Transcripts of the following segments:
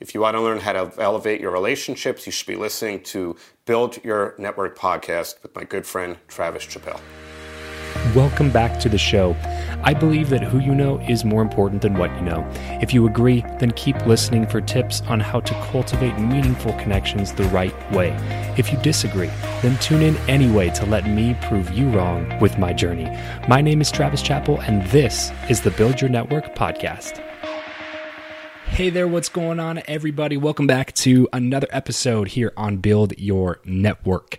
If you want to learn how to elevate your relationships, you should be listening to Build Your Network podcast with my good friend Travis Chappell. Welcome back to the show. I believe that who you know is more important than what you know. If you agree, then keep listening for tips on how to cultivate meaningful connections the right way. If you disagree, then tune in anyway to let me prove you wrong with my journey. My name is Travis Chappell, and this is the Build Your Network podcast. Hey there, what's going on, everybody? Welcome back to another episode here on Build Your Network.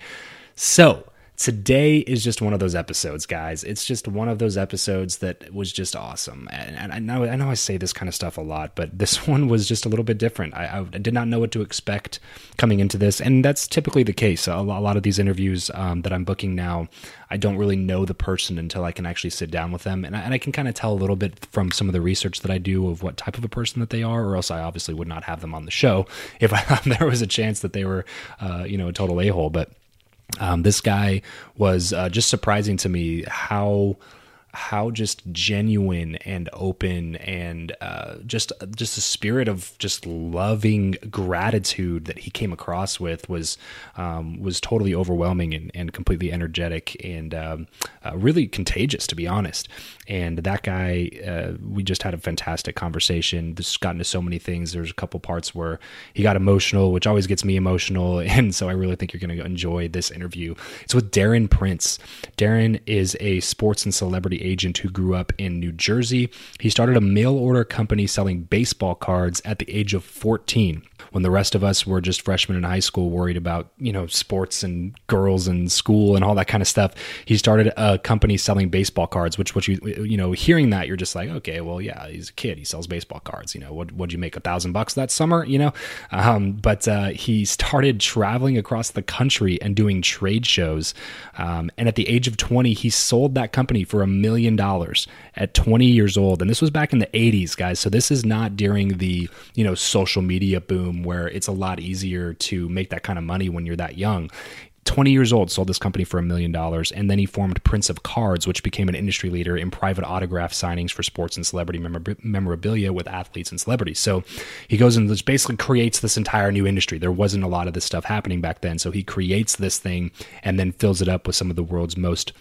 So, today is just one of those episodes, guys. It's just one of those episodes that was just awesome. And, I know I know I say this kind of stuff a lot, but this one was just a little bit different. I, I did not know what to expect coming into this, and that's typically the case. A lot of these interviews um, that I'm booking now, I don't really know the person until I can actually sit down with them, and I, and I can kind of tell a little bit from some of the research that I do of what type of a person that they are, or else I obviously would not have them on the show if I, there was a chance that they were, uh, you know, a total a hole, but. Um, this guy was uh, just surprising to me how how just genuine and open and uh, just just a spirit of just loving gratitude that he came across with was um, was totally overwhelming and, and completely energetic and um, uh, really contagious to be honest. And that guy uh, we just had a fantastic conversation. Just got into so many things. There's a couple parts where he got emotional which always gets me emotional. And so I really think you're going to enjoy this interview. It's with Darren Prince. Darren is a sports and celebrity agent who grew up in New Jersey. He started a mail order company selling baseball cards at the age of 14 when the rest of us were just freshmen in high school worried about, you know, sports and girls and school and all that kind of stuff. He started a company selling baseball cards, which what you you know, hearing that you're just like, okay, well, yeah, he's a kid, he sells baseball cards, you know, what would you make a thousand bucks that summer, you know? Um, but uh, he started traveling across the country and doing trade shows. Um, and at the age of 20, he sold that company for a million dollars at 20 years old. And this was back in the 80s, guys. So this is not during the, you know, social media boom where it's a lot easier to make that kind of money when you're that young. 20 years old, sold this company for a million dollars, and then he formed Prince of Cards, which became an industry leader in private autograph signings for sports and celebrity memorabilia with athletes and celebrities. So he goes and basically creates this entire new industry. There wasn't a lot of this stuff happening back then, so he creates this thing and then fills it up with some of the world's most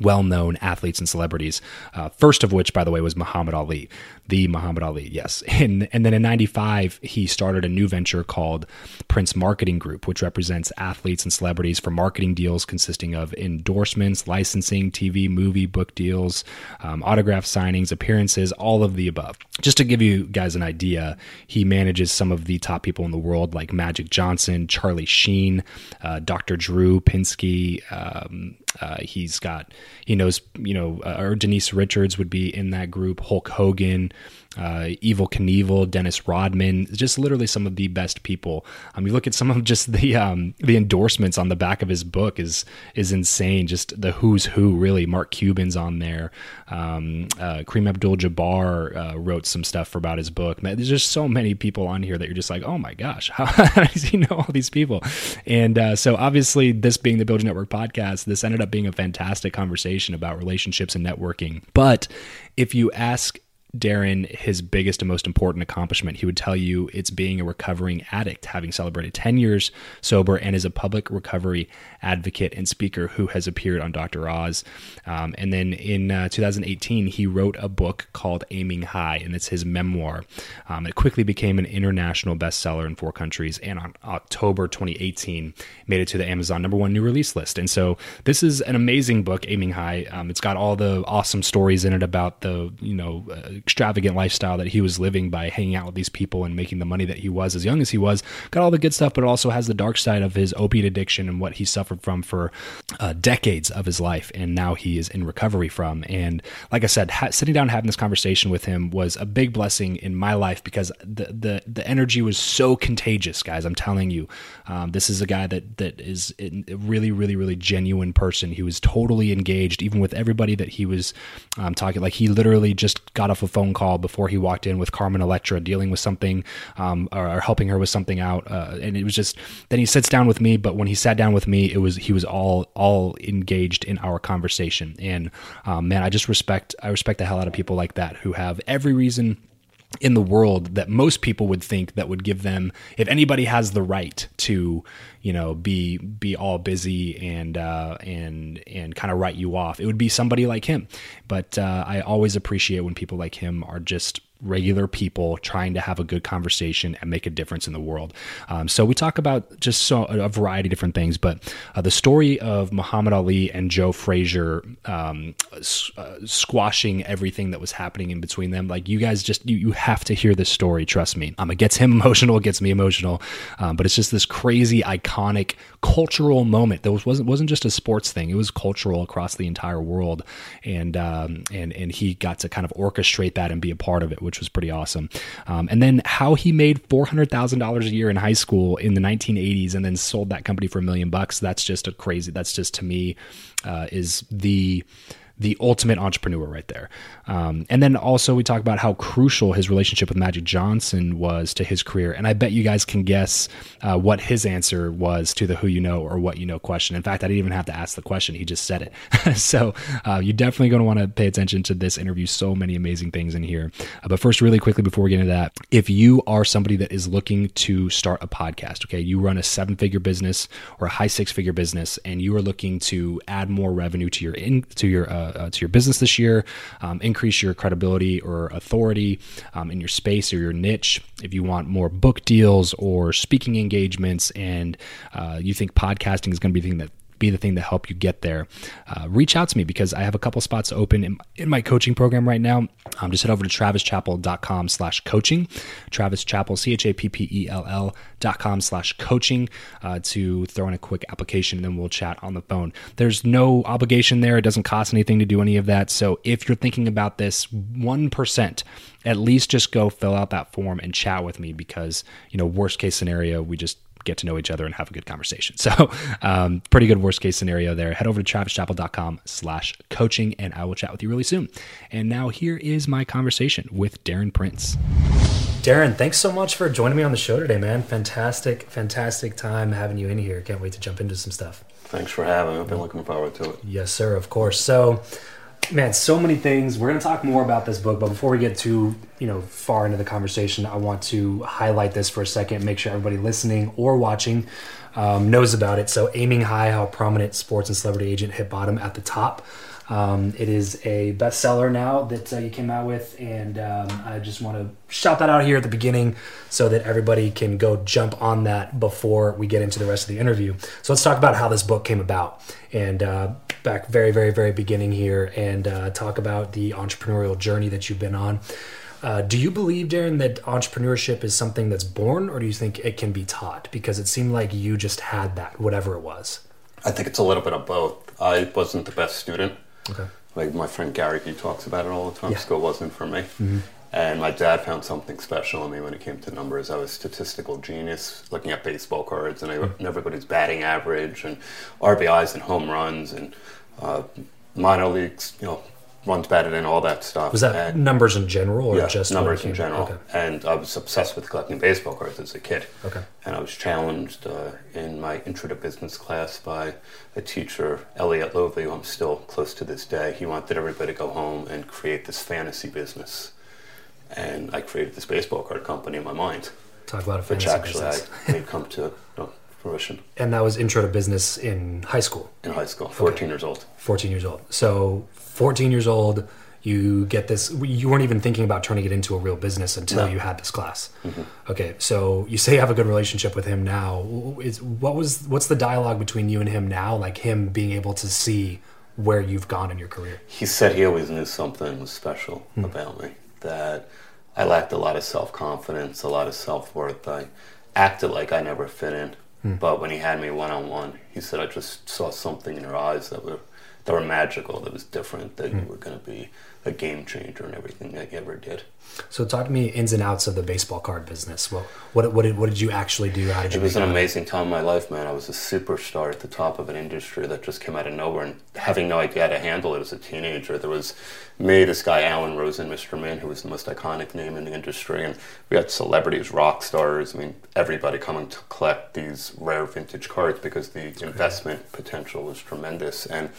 well known athletes and celebrities. Uh, first of which, by the way, was Muhammad Ali, the Muhammad Ali, yes. And, and then in 95, he started a new venture called Prince Marketing Group, which represents athletes and celebrities for marketing deals consisting of endorsements, licensing, TV, movie, book deals, um, autograph signings, appearances, all of the above. Just to give you guys an idea, he manages some of the top people in the world like Magic Johnson, Charlie Sheen, uh, Dr. Drew Pinsky. Um, uh, he's got, he knows, you know, uh, or Denise Richards would be in that group, Hulk Hogan, uh, Evel Knievel, Dennis Rodman, just literally some of the best people. Um, you look at some of just the um, the endorsements on the back of his book is is insane. Just the who's who, really. Mark Cuban's on there. Um, uh, Kareem Abdul-Jabbar uh, wrote some stuff about his book. Man, there's just so many people on here that you're just like, oh my gosh, how, does he know all these people? And uh, so obviously, this being the Build Your Network podcast, this ended up being a fantastic conversation about relationships and networking. But if you ask Darren his biggest and most important accomplishment, he would tell you it's being a recovering addict, having celebrated 10 years sober, and is a public recovery advocate and speaker who has appeared on Dr. Oz. Um, and then in uh, 2018, he wrote a book called Aiming High, and it's his memoir. Um, it quickly became an international bestseller in four countries, and on October 2018, made it to the Amazon number one new release list. And so this is an amazing book, Aiming High. Um, it's got all the awesome stories in it about the, you know, uh, extravagant lifestyle that he was living by hanging out with these people and making the money that he was as young as he was. Got all the good stuff, but also has the dark side of his opiate addiction and what he suffered from for uh, decades of his life. And now he is in recovery from. And like I said, ha- sitting down having this conversation with him was a big blessing in my life because the the, the energy was so contagious, guys. I'm telling you, um, this is a guy that that is a really, really, really genuine person. He was totally engaged, even with everybody that he was um, talking. Like he literally just got off a phone call before he walked in with Carmen Electra dealing with something um, or, or, helping her with something out. Uh, and it was just then he sits down with me. But when he sat down with me, it was he was all all engaged in our conversation. And um, man, I just respect I respect the hell out of people like that who have every reason in the world that most people would think that would give them if anybody has the right to you know be be all busy and uh, and and kind of write you off it would be somebody like him but uh, i always appreciate when people like him are just regular people trying to have a good conversation and make a difference in the world. Um, so we talk about just so a variety of different things, but uh, the story of Muhammad Ali and Joe Frazier um, uh, squashing everything that was happening in between them. Like you guys just you, you have to hear this story. Trust me. Um, it gets him emotional. It gets me emotional. Um, but it's just this crazy iconic cultural moment. That was, wasn't wasn't just a sports thing. It was cultural across the entire world, and um, and and he got to kind of orchestrate that and be a part of it which was pretty awesome. Um, and then how he made four hundred thousand dollars a year in high school in the 1980s, and then sold that company for a million bucks. That's just a crazy. That's just to me uh, is the the ultimate entrepreneur right there. Um, and then also we talk about how crucial his relationship with Magic Johnson was to his career. And I bet you guys can guess uh, what his answer was to the who you know or what you know question. In fact, I didn't even have to ask the question; he just said it. so uh, you're definitely going to want to pay attention to this interview. So many amazing things in here. Uh, but first, really quickly before we get into that, if you are somebody that is looking to start a podcast, okay, you run a seven-figure business or a high six-figure business, and you are looking to add more revenue to your in to your uh, uh, to your business this year, um, increase your credibility or authority um, in your space or your niche. If you want more book deals or speaking engagements, and uh, you think podcasting is going to be the thing that be the thing to help you get there, uh, reach out to me because I have a couple spots open in, in my coaching program right now. Um, just head over to travischappell.com slash coaching, Travis Chappell, C-H-A-P-P-E-L-L dot com slash coaching uh, to throw in a quick application and then we'll chat on the phone. There's no obligation there. It doesn't cost anything to do any of that. So if you're thinking about this 1%, at least just go fill out that form and chat with me because, you know, worst case scenario, we just get to know each other and have a good conversation. So, um, pretty good worst case scenario there. Head over to travischappell.com slash coaching and I will chat with you really soon. And now here is my conversation with Darren Prince. Darren, thanks so much for joining me on the show today, man. Fantastic, fantastic time having you in here. Can't wait to jump into some stuff. Thanks for having me. I've been looking forward to it. Yes, sir, of course. So, man, so many things. We're going to talk more about this book, but before we get too, you know, far into the conversation, I want to highlight this for a second, make sure everybody listening or watching um, knows about it. So, aiming high, how prominent sports and celebrity agent hit bottom at the top. Um, it is a bestseller now that uh, you came out with, and um, I just want to shout that out here at the beginning so that everybody can go jump on that before we get into the rest of the interview. So let's talk about how this book came about, and uh, back very, very, very beginning here, and uh, talk about the entrepreneurial journey that you've been on. Uh, do you believe, Darren, that entrepreneurship is something that's born, or do you think it can be taught? Because it seemed like you just had that, whatever it was. I think it's a little bit of both. I wasn't the best student. Okay. Like my friend Gary, he talks about it all the time. Yeah. School wasn't for me. Mm-hmm. And my dad found something special in me when it came to numbers. I was statistical genius, looking at baseball cards and, I, Mm. and everybody's batting average and RBIs and home runs and uh, minor leagues, you know, runs batted in, all that stuff. Was that And- numbers in general, or yeah, just numbers in general. Okay. And I was obsessed with collecting baseball cards as a kid. Okay. And I was challenged uh, in my intro to business class by a teacher, Elliot Lovey, who I'm still close to this day. He wanted everybody to go home and create this fantasy business. And I created this baseball card company in my mind, Talk about a fantasy which actually business. I made come to you know, fruition and that was intro to business in high school. in high school, 14 years old. 14 years old. So 14 years old, you get this. You weren't even thinking about turning it into a real business until No. Mm-hmm. you had this class. Okay, so you say you have a good relationship with him now. Is what was what's the dialogue between you and him now? Like him being able to see where you've gone in your career. he said he always knew something was special about me. That I lacked a lot of self confidence, a lot of self worth. I acted like I never fit in. But when he had me one on one, he said I just saw something in your eyes that were that were magical, that was different, that you hmm. were going to be a game changer in everything that you ever did. So talk to me ins and outs of the baseball card business. Well, what what did what did you actually do? How did you? It was an amazing time in my life, man. I was a superstar at the top of an industry that just came out of nowhere, and having no idea how to handle it as a teenager. There was me, this guy Alan Rosen, Mr. Mint, who was the most iconic name in the industry, and we had celebrities, rock stars. I mean, everybody coming to collect these rare vintage cards because the investment potential was tremendous. And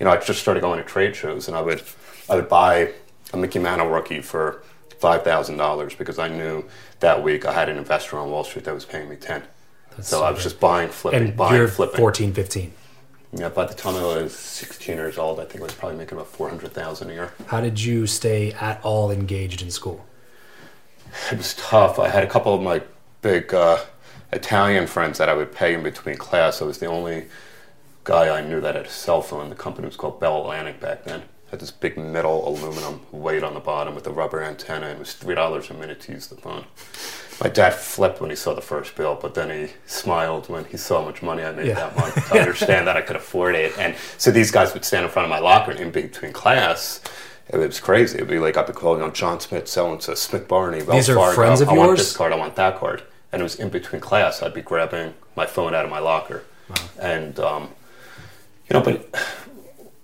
you know, I just started going to trade shows, and I would, I would buy a Mickey Mantle rookie for five thousand dollars because I knew that week I had an investor on Wall Street that was paying me ten. so so I was just buying, flipping, And buying, you're flipping. 14, 15. Yeah, by the time I was 16 years old, I think I was probably making about 400,000 a year. How did you stay at all engaged in school? It was tough. I had a couple of my big uh, Italian friends that I would pay in between class. I was the only guy I knew that had a cell phone. The company was called Bell Atlantic back then. Had this big metal aluminum weight on the bottom with a rubber antenna. and It was three dollars a minute to use the phone. My dad flipped when he saw the first bill, but then he smiled when he saw how much money I made Yeah. that month to understand that I could afford it. And so these guys would stand in front of my locker in between class. It was crazy. It'd be like I'd be calling on John Smith, so and so, Smith Barney, Wells These are Fargo. friends of I want yours? this card, I want that card. And it was in between class. I'd be grabbing my phone out of my locker. And, um, you know, but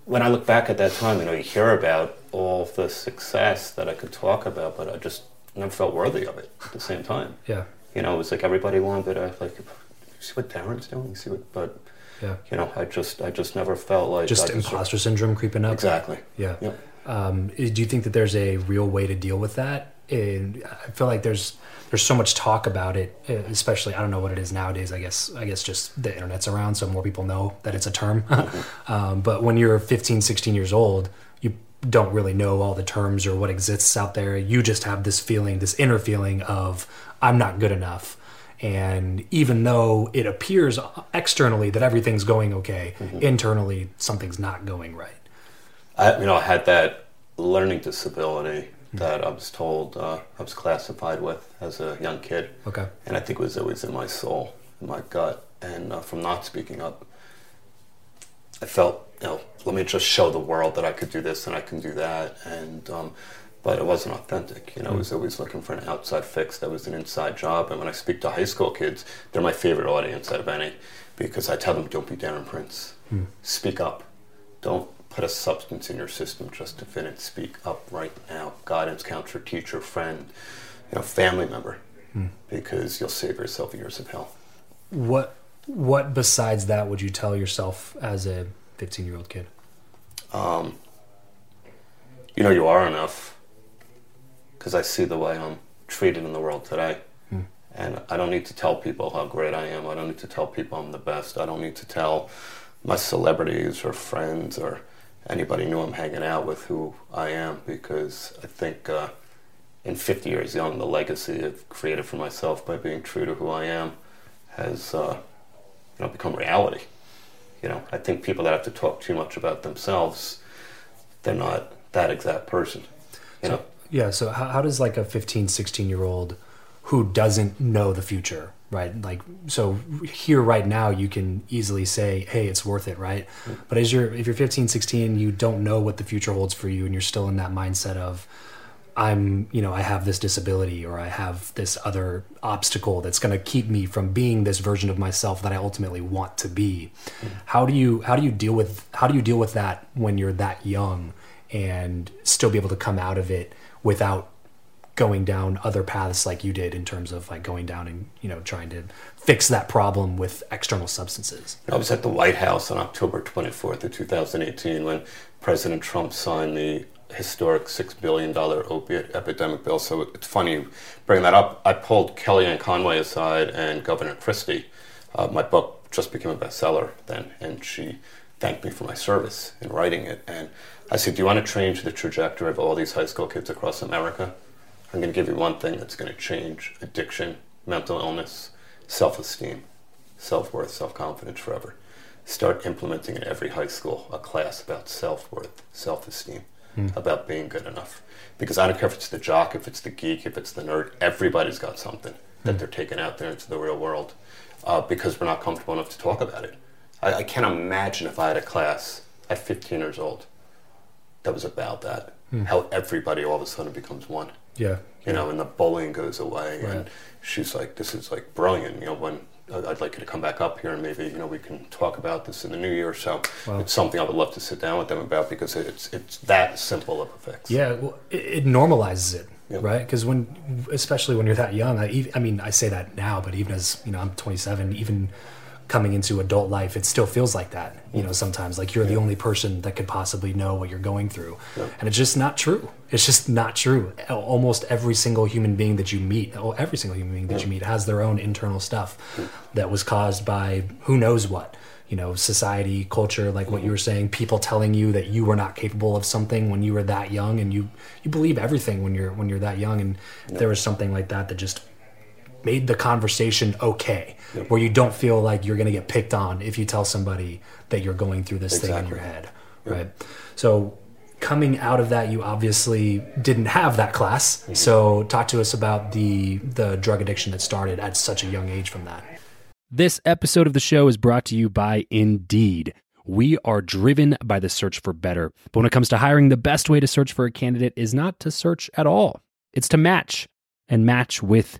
when I look back at that time, you know, you hear about all the success that I could talk about, but I just never felt worthy of it at the same time. Yeah, You know, it was like everybody wanted to, like, you see what Darren's doing? You see what, but, yeah. you know, I just, I just never felt like Just I imposter syndrome creeping up. Exactly. Yeah. Yep. Um, do you think that there's a real way to deal with that? And I feel like there's there's so much talk about it, uh, especially I don't know what it is nowadays. I guess I guess just the internet's around, so more people know that it's a term. um, but when you're 15, 16 years old, you don't really know all the terms or what exists out there. You just have this feeling, this inner feeling of I'm not good enough. And even though it appears externally that everything's going okay, internally something's not going right. I, you know, I had that learning disability that I was told uh, I was classified with as a young kid. Okay. And I think it was always in my soul, in my gut. And uh, from not speaking up, I felt, you know, let me just show the world that I could do this and I can do that. And, um, but it wasn't authentic. You know, I was always looking for an outside fix that was an inside job. And when I speak to high school kids, they're my favorite audience out of any because I tell them, don't be Darren Prince. Speak up. Don't put a substance in your system just to fit it. Speak up right now. Guidance counselor, teacher, friend, you know, family member, because you'll save yourself years of hell. What what besides that would you tell yourself as a 15 year old kid? Um, you know, you are enough because I see the way I'm treated in the world today. And I don't need to tell people how great I am. I don't need to tell people I'm the best. I don't need to tell my celebrities or friends or anybody knew I'm hanging out with who I am because I think uh, in 50 years young, the legacy I've created for myself by being true to who I am has uh, you know become reality. You know, I think people that have to talk too much about themselves, they're not that exact person. You know. Yeah. So how, how does like a 15, 16 year old who doesn't know the future, right? Like, so here right now, you can easily say, Hey, it's worth it. Right. Mm-hmm. But as you're, if you're 15, 16, you don't know what the future holds for you and you're still in that mindset of, I'm, you know, I have this disability or I have this other obstacle that's going to keep me from being this version of myself that I ultimately want to be. Mm-hmm. How do you how do you deal with how do you deal with that when you're that young and still be able to come out of it without going down other paths like you did in terms of like going down and you know trying to fix that problem with external substances. I was at the White House on October 24th of 2018 when President Trump signed the historic $6 billion opiate epidemic bill. So it's funny bringing that up. I pulled Kellyanne Conway aside and Governor Christie. Uh, my book just became a bestseller then, and she thanked me for my service in writing it. And I said, Do you want to change the trajectory of all these high school kids across America? I'm going to give you one thing that's going to change addiction, mental illness, self esteem, self worth, self confidence forever. Start implementing in every high school a class about self worth, self esteem mm. about being good enough. Because I don't care if it's the jock, if it's the geek, if it's the nerd, everybody's got something that mm. they're taking out there into the real world uh, because we're not comfortable enough to talk about it. I, I, can't imagine if I had a class at 15 years old that was about that, mm. how everybody all of a sudden becomes one. Yeah. You know, and the bullying goes away. Right. And she's like, this is like brilliant. You know, when uh, I'd like you to come back up here and maybe you know we can talk about this in the new year. So wow. it's something I would love to sit down with them about because it's it's that simple of a fix. Yeah, well, it, it normalizes it, yep. right? Because when, especially when you're that young, I, I mean, I say that now, but even as you know, I'm 27, even coming into adult life, it still feels like that. You know, sometimes like you're yeah. the only person that could possibly know what you're going through, yeah. and it's just not true. It's just not true. Almost every single human being that you meet, oh, every single human being that yeah. you meet, has their own internal stuff that was caused by who knows what. You know, society, culture, like what you mm-hmm. were saying, people telling you that you were not capable of something when you were that young, and you you believe everything when you're when you're that young, and there was something like that that just made the conversation okay, yep. where you don't feel like you're going to get picked on if you tell somebody that you're going through this exactly. thing in your head, yep. right? So coming out of that, you obviously didn't have that class. Mm-hmm. So talk to us about the the drug addiction that started at such a young age from that. This episode of the show is brought to you by Indeed. We are driven by the search for better. But when it comes to hiring, the best way to search for a candidate is not to search at all. It's to match and match with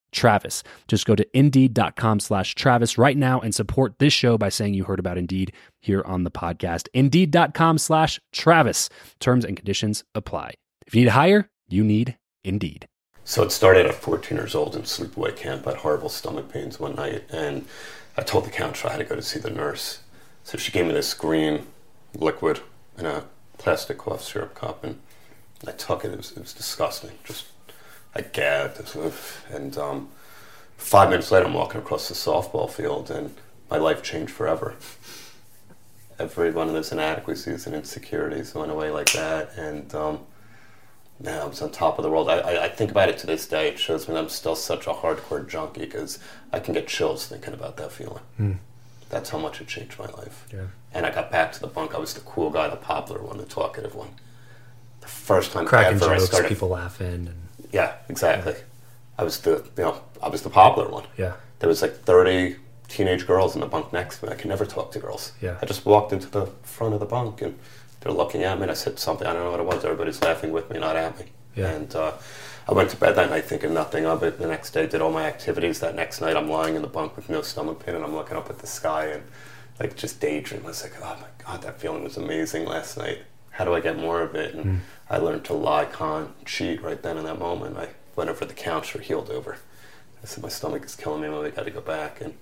Travis. Just go to indeed.com slash Travis right now and support this show by saying you heard about Indeed here on the podcast. Indeed.com slash Travis. Terms and conditions apply. If you need to hire, you need Indeed. So it started at 14 years old in sleepaway camp. I had horrible stomach pains one night, and I told the counselor I had to go to see the nurse. So she gave me this green liquid in a plastic cough syrup cup, and I took it. It was, it was disgusting. Just I gagged, and um, five minutes later, I'm walking across the softball field, and my life changed forever. Every one of those inadequacies and insecurities went away like that, and um, now I was on top of the world. I, I, I, think about it to this day. It shows me I'm still such a hardcore junkie because I can get chills thinking about that feeling. Mm. That's how much it changed my life. Yeah. And I got back to the bunk. I was the cool guy, the popular one, the talkative one. The first time cracking ever jokes, I started, people laughing. And... Yeah, exactly. I was the you know I was the popular one. Yeah. There was like 30 teenage girls in the bunk next to me. I could never talk to girls. Yeah. I just walked into the front of the bunk and they're looking at me and I said something. I don't know what it was. Everybody's laughing with me, not at me. Yeah. And uh, I went to bed that night thinking nothing of it. The next day, did all my activities. That next night, I'm lying in the bunk with no stomach pain and I'm looking up at the sky and like just daydream. I was like, oh my god, that feeling was amazing last night. How do I get more of it? And mm. I learned to lie, con, cheat right then in that moment. I went over the counter, healed over. I said, my stomach is killing me. I got to go back. And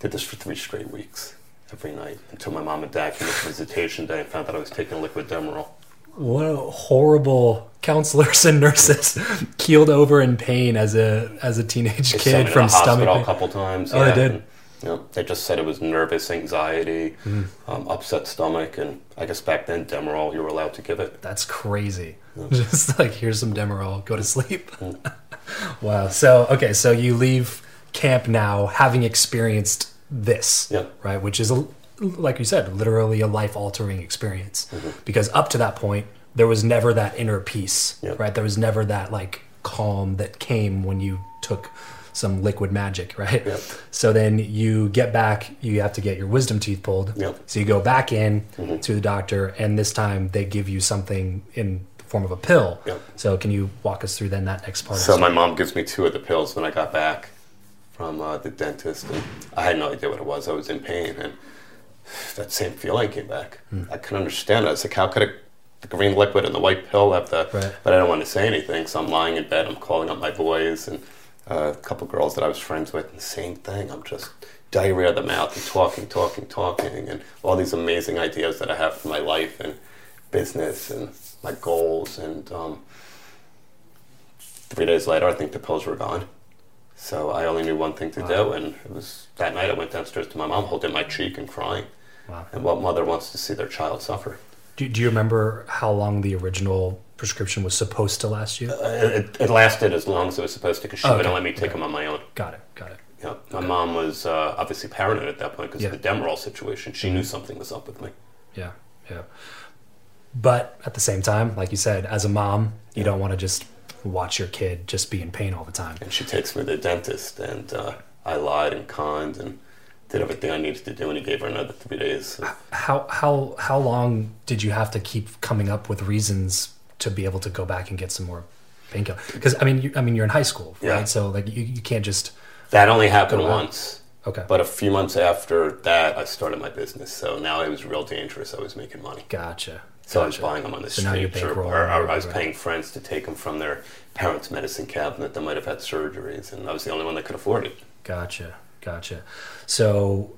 did this for three straight weeks, every night, until my mom and dad came to visitation day and found out I was taking liquid Demerol. What a horrible counselors and nurses keeled over in pain as a as a teenage they kid from stomach pain. a couple times. Oh, yeah. they did. You know, they just said it was nervous anxiety, mm. um, upset stomach, and I guess back then Demerol you were allowed to give it. That's crazy. Yeah. Just like here's some Demerol, go to sleep. Mm. wow. So okay, so you leave camp now having experienced this, yeah. right? Which is, a, like you said, literally a life altering experience. Mm-hmm. Because up to that point, there was never that inner peace, yeah. right? There was never that like calm that came when you took some liquid magic, right? Yep. So then you get back, you have to get your wisdom teeth pulled. Yep. So you go back in mm-hmm. to the doctor, and this time they give you something in the form of a pill. Yep. So can you walk us through then that next part? So my mom gives me two of the pills when I got back from uh, the dentist, and I had no idea what it was. I was in pain, and that same feeling came back. Mm. I couldn't understand it. I was like, how could it, the green liquid and the white pill have the? Right. But I don't want to say anything, so I'm lying in bed. I'm calling up my boys and a couple girls that I was friends with, and the same thing. I'm just diarrhea of the mouth and talking, talking, talking, and all these amazing ideas that I have for my life and business and my goals. And um, three days later, I think the pills were gone. So I only knew one thing to wow. do, and it was that night I went downstairs to my mom, holding my cheek and crying. Wow. And what mother wants to see their child suffer? Do, do you remember how long the original prescription was supposed to last you? Uh, it, it, lasted as long as it was supposed to because she oh, okay. wouldn't let me take okay. them on my own. Got it. Got it. Yeah. My okay. mom was uh, obviously paranoid at that point because yeah. of the Demerol situation. She knew something was up with me. Yeah. Yeah. But at the same time, like you said, as a mom, you yeah. don't want to just watch your kid just be in pain all the time. And she takes me to the dentist, and uh, I lied and conned and did everything I needed to do, and he gave her another three days. How how how long did you have to keep coming up with reasons to be able to go back and get some more painkiller? Because I mean, you, I mean, you're in high school, right? Yeah. So like, you, you can't just. That only happened once. Okay. But a few months after that, I started my business. So now it was real dangerous. I was making money. Gotcha. So I was buying them on the so street, or, or, or, I was paying friends to take them from their parents' medicine cabinet that might have had surgeries, and I was the only one that could afford it. Gotcha, gotcha. So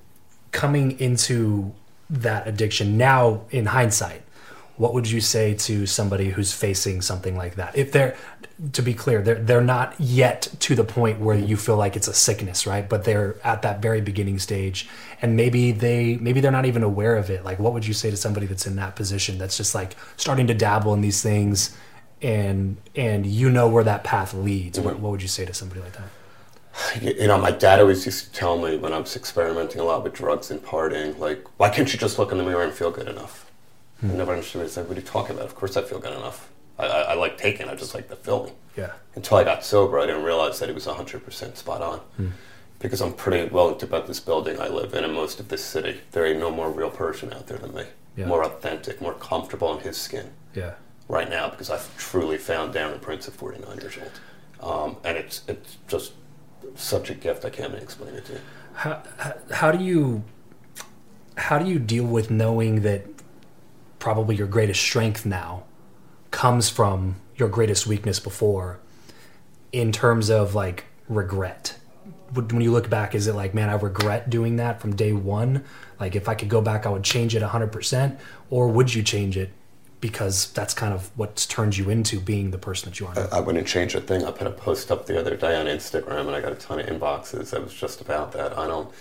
coming into that addiction now, in hindsight, what would you say to somebody who's facing something like that? If they're, to be clear, they're they're not yet to the point where you feel like it's a sickness, right? But they're at that very beginning stage, and maybe they maybe they're not even aware of it. Like, what would you say to somebody that's in that position that's just like starting to dabble in these things, and and you know where that path leads? What, what would you say to somebody like that? you know, my dad always used to tell me when I was experimenting a lot with drugs and partying, like, why can't you just look in the mirror and feel good enough? Hmm. I never understood. It's like, what are you talking about? Of course I feel good enough. I, I, I like taking, I just like the feeling. Yeah. Until I got sober, I didn't realize that he was 100% spot on. Hmm. Because I'm pretty well about this building I live in and most of this city. There ain't no more real person out there than me. Yeah. More authentic, more comfortable in his skin. Yeah. Right now, because I've truly found down Darren Prince at 49 years old. Um, and it's, it's just such a gift. I can't explain it to you. How, how do you how do you deal with knowing that probably your greatest strength now comes from your greatest weakness before in terms of like regret? When you look back, is it like, man, I regret doing that from day one? Like, if I could go back, I would change it 100%? Or would you change it because that's kind of what's turned you into being the person that you are now? I wouldn't change a thing. I put a post up the other day on Instagram, and I got a ton of inboxes that was just about that. I don't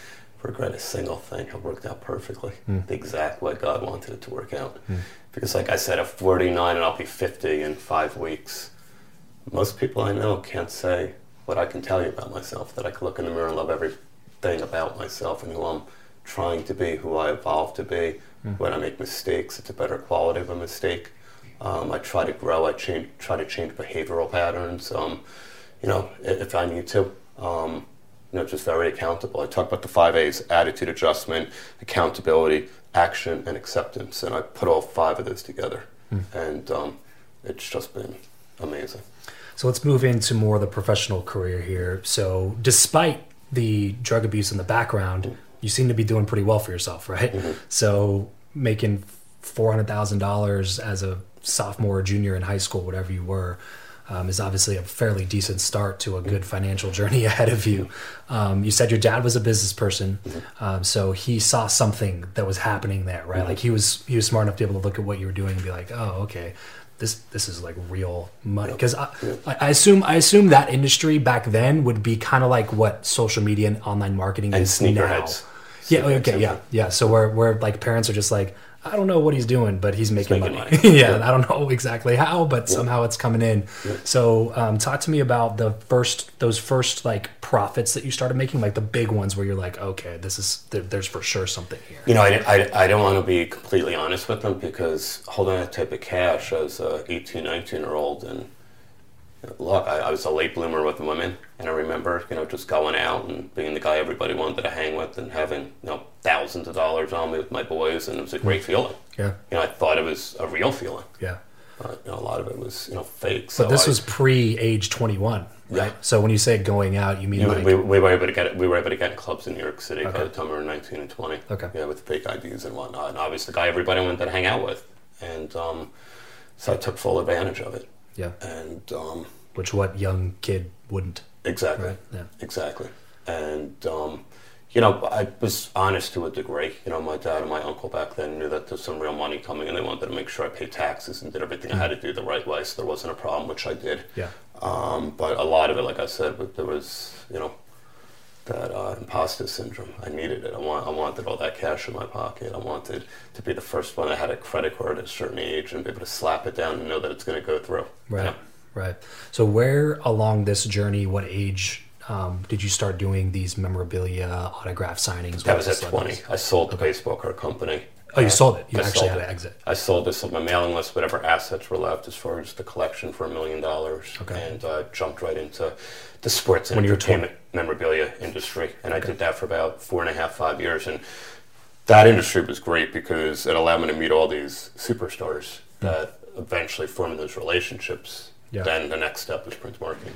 regret a single thing. It worked out perfectly, hmm. the exact way God wanted it to work out. Hmm. Because, like I said, I'm 49 and I'll be 50 in five weeks, most people I know can't say what I can tell you about myself. That I can look in the mirror and love everything about myself and who I'm trying to be, who I evolve to be. When I make mistakes, it's a better quality of a mistake. Um, I try to grow. I change, try to change behavioral patterns. Um, you know, if I need to. Um, you know, just very accountable. I talk about the five A's: attitude adjustment, accountability, action, and acceptance. And I put all five of those together, and um, it's just been amazing. So let's move into more of the professional career here. So, despite the drug abuse in the background, you seem to be doing pretty well for yourself, right? So, making four hundred thousand dollars as a sophomore or junior in high school, whatever you were, um, is obviously a fairly decent start to a good financial journey ahead of you. Um, you said your dad was a business person, um, so he saw something that was happening there, right? Like he was he was smart enough to be able to look at what you were doing and be like, oh, okay. This, this is like real money because I, I assume I assume that industry back then would be kind of like what social media and online marketing And is now. Yeah. Okay. Yeah. Yeah. So where where like parents are just like, I don't know what he's doing, but he's making, making money. money. yeah, I don't know exactly how, but somehow it's coming in. So um, talk to me about the first those first like profits that you started making, like the big ones where you're like, okay, this is there, there's for sure something here. You know, I, I, I don't want to be completely honest with them because holding that type of cash as a 18, 19 year old, and look, I, I was a late bloomer with women, and I remember, you know, just going out and being the guy everybody wanted to hang with and having, you know, thousands of dollars on me with my boys, and it was a great feeling. Yeah. You know, I thought it was a real feeling, Yeah. but you know, a lot of it was, you know, fake. So But this I- was pre age 21, right? Yeah. So when you say going out, you mean You know, like we, we were able to get we were able to get in clubs in New York City Okay. by the time we were 19 and 20. Okay. Yeah, with fake IDs and whatnot. And I was the guy everybody wanted to hang out with, and um, so I took full advantage of it. Yeah, And um, which what young kid wouldn't, exactly, right? Yeah. exactly. And um, you know, I was honest to a degree. You know, my dad and my uncle back then knew that there's some real money coming, and they wanted to make sure I paid taxes and did everything I had to do the right way, so there wasn't a problem, which I did. Yeah. Um, but a lot of it, like I said, but there was, you know, that uh, imposter syndrome. I needed it. I want, I wanted all that cash in my pocket. I wanted to be the first one that had a credit card at a certain age and be able to slap it down and know that it's going to go through. Right. Right. So where along this journey, what age um, did you start doing these memorabilia autograph signings? That was at 20. I sold the baseball card company. Oh, you sold it. You I actually sold had it. to exit. I sold this on my mailing list, whatever assets were left as far as the collection for a million dollars. Okay. And uh, jumped right into the sports and When entertainment memorabilia industry. And I did that for about four and a half, five years. And that industry was great because it allowed me to meet all these superstars that eventually formed those relationships. Yeah. Then the next step was Prince Marketing.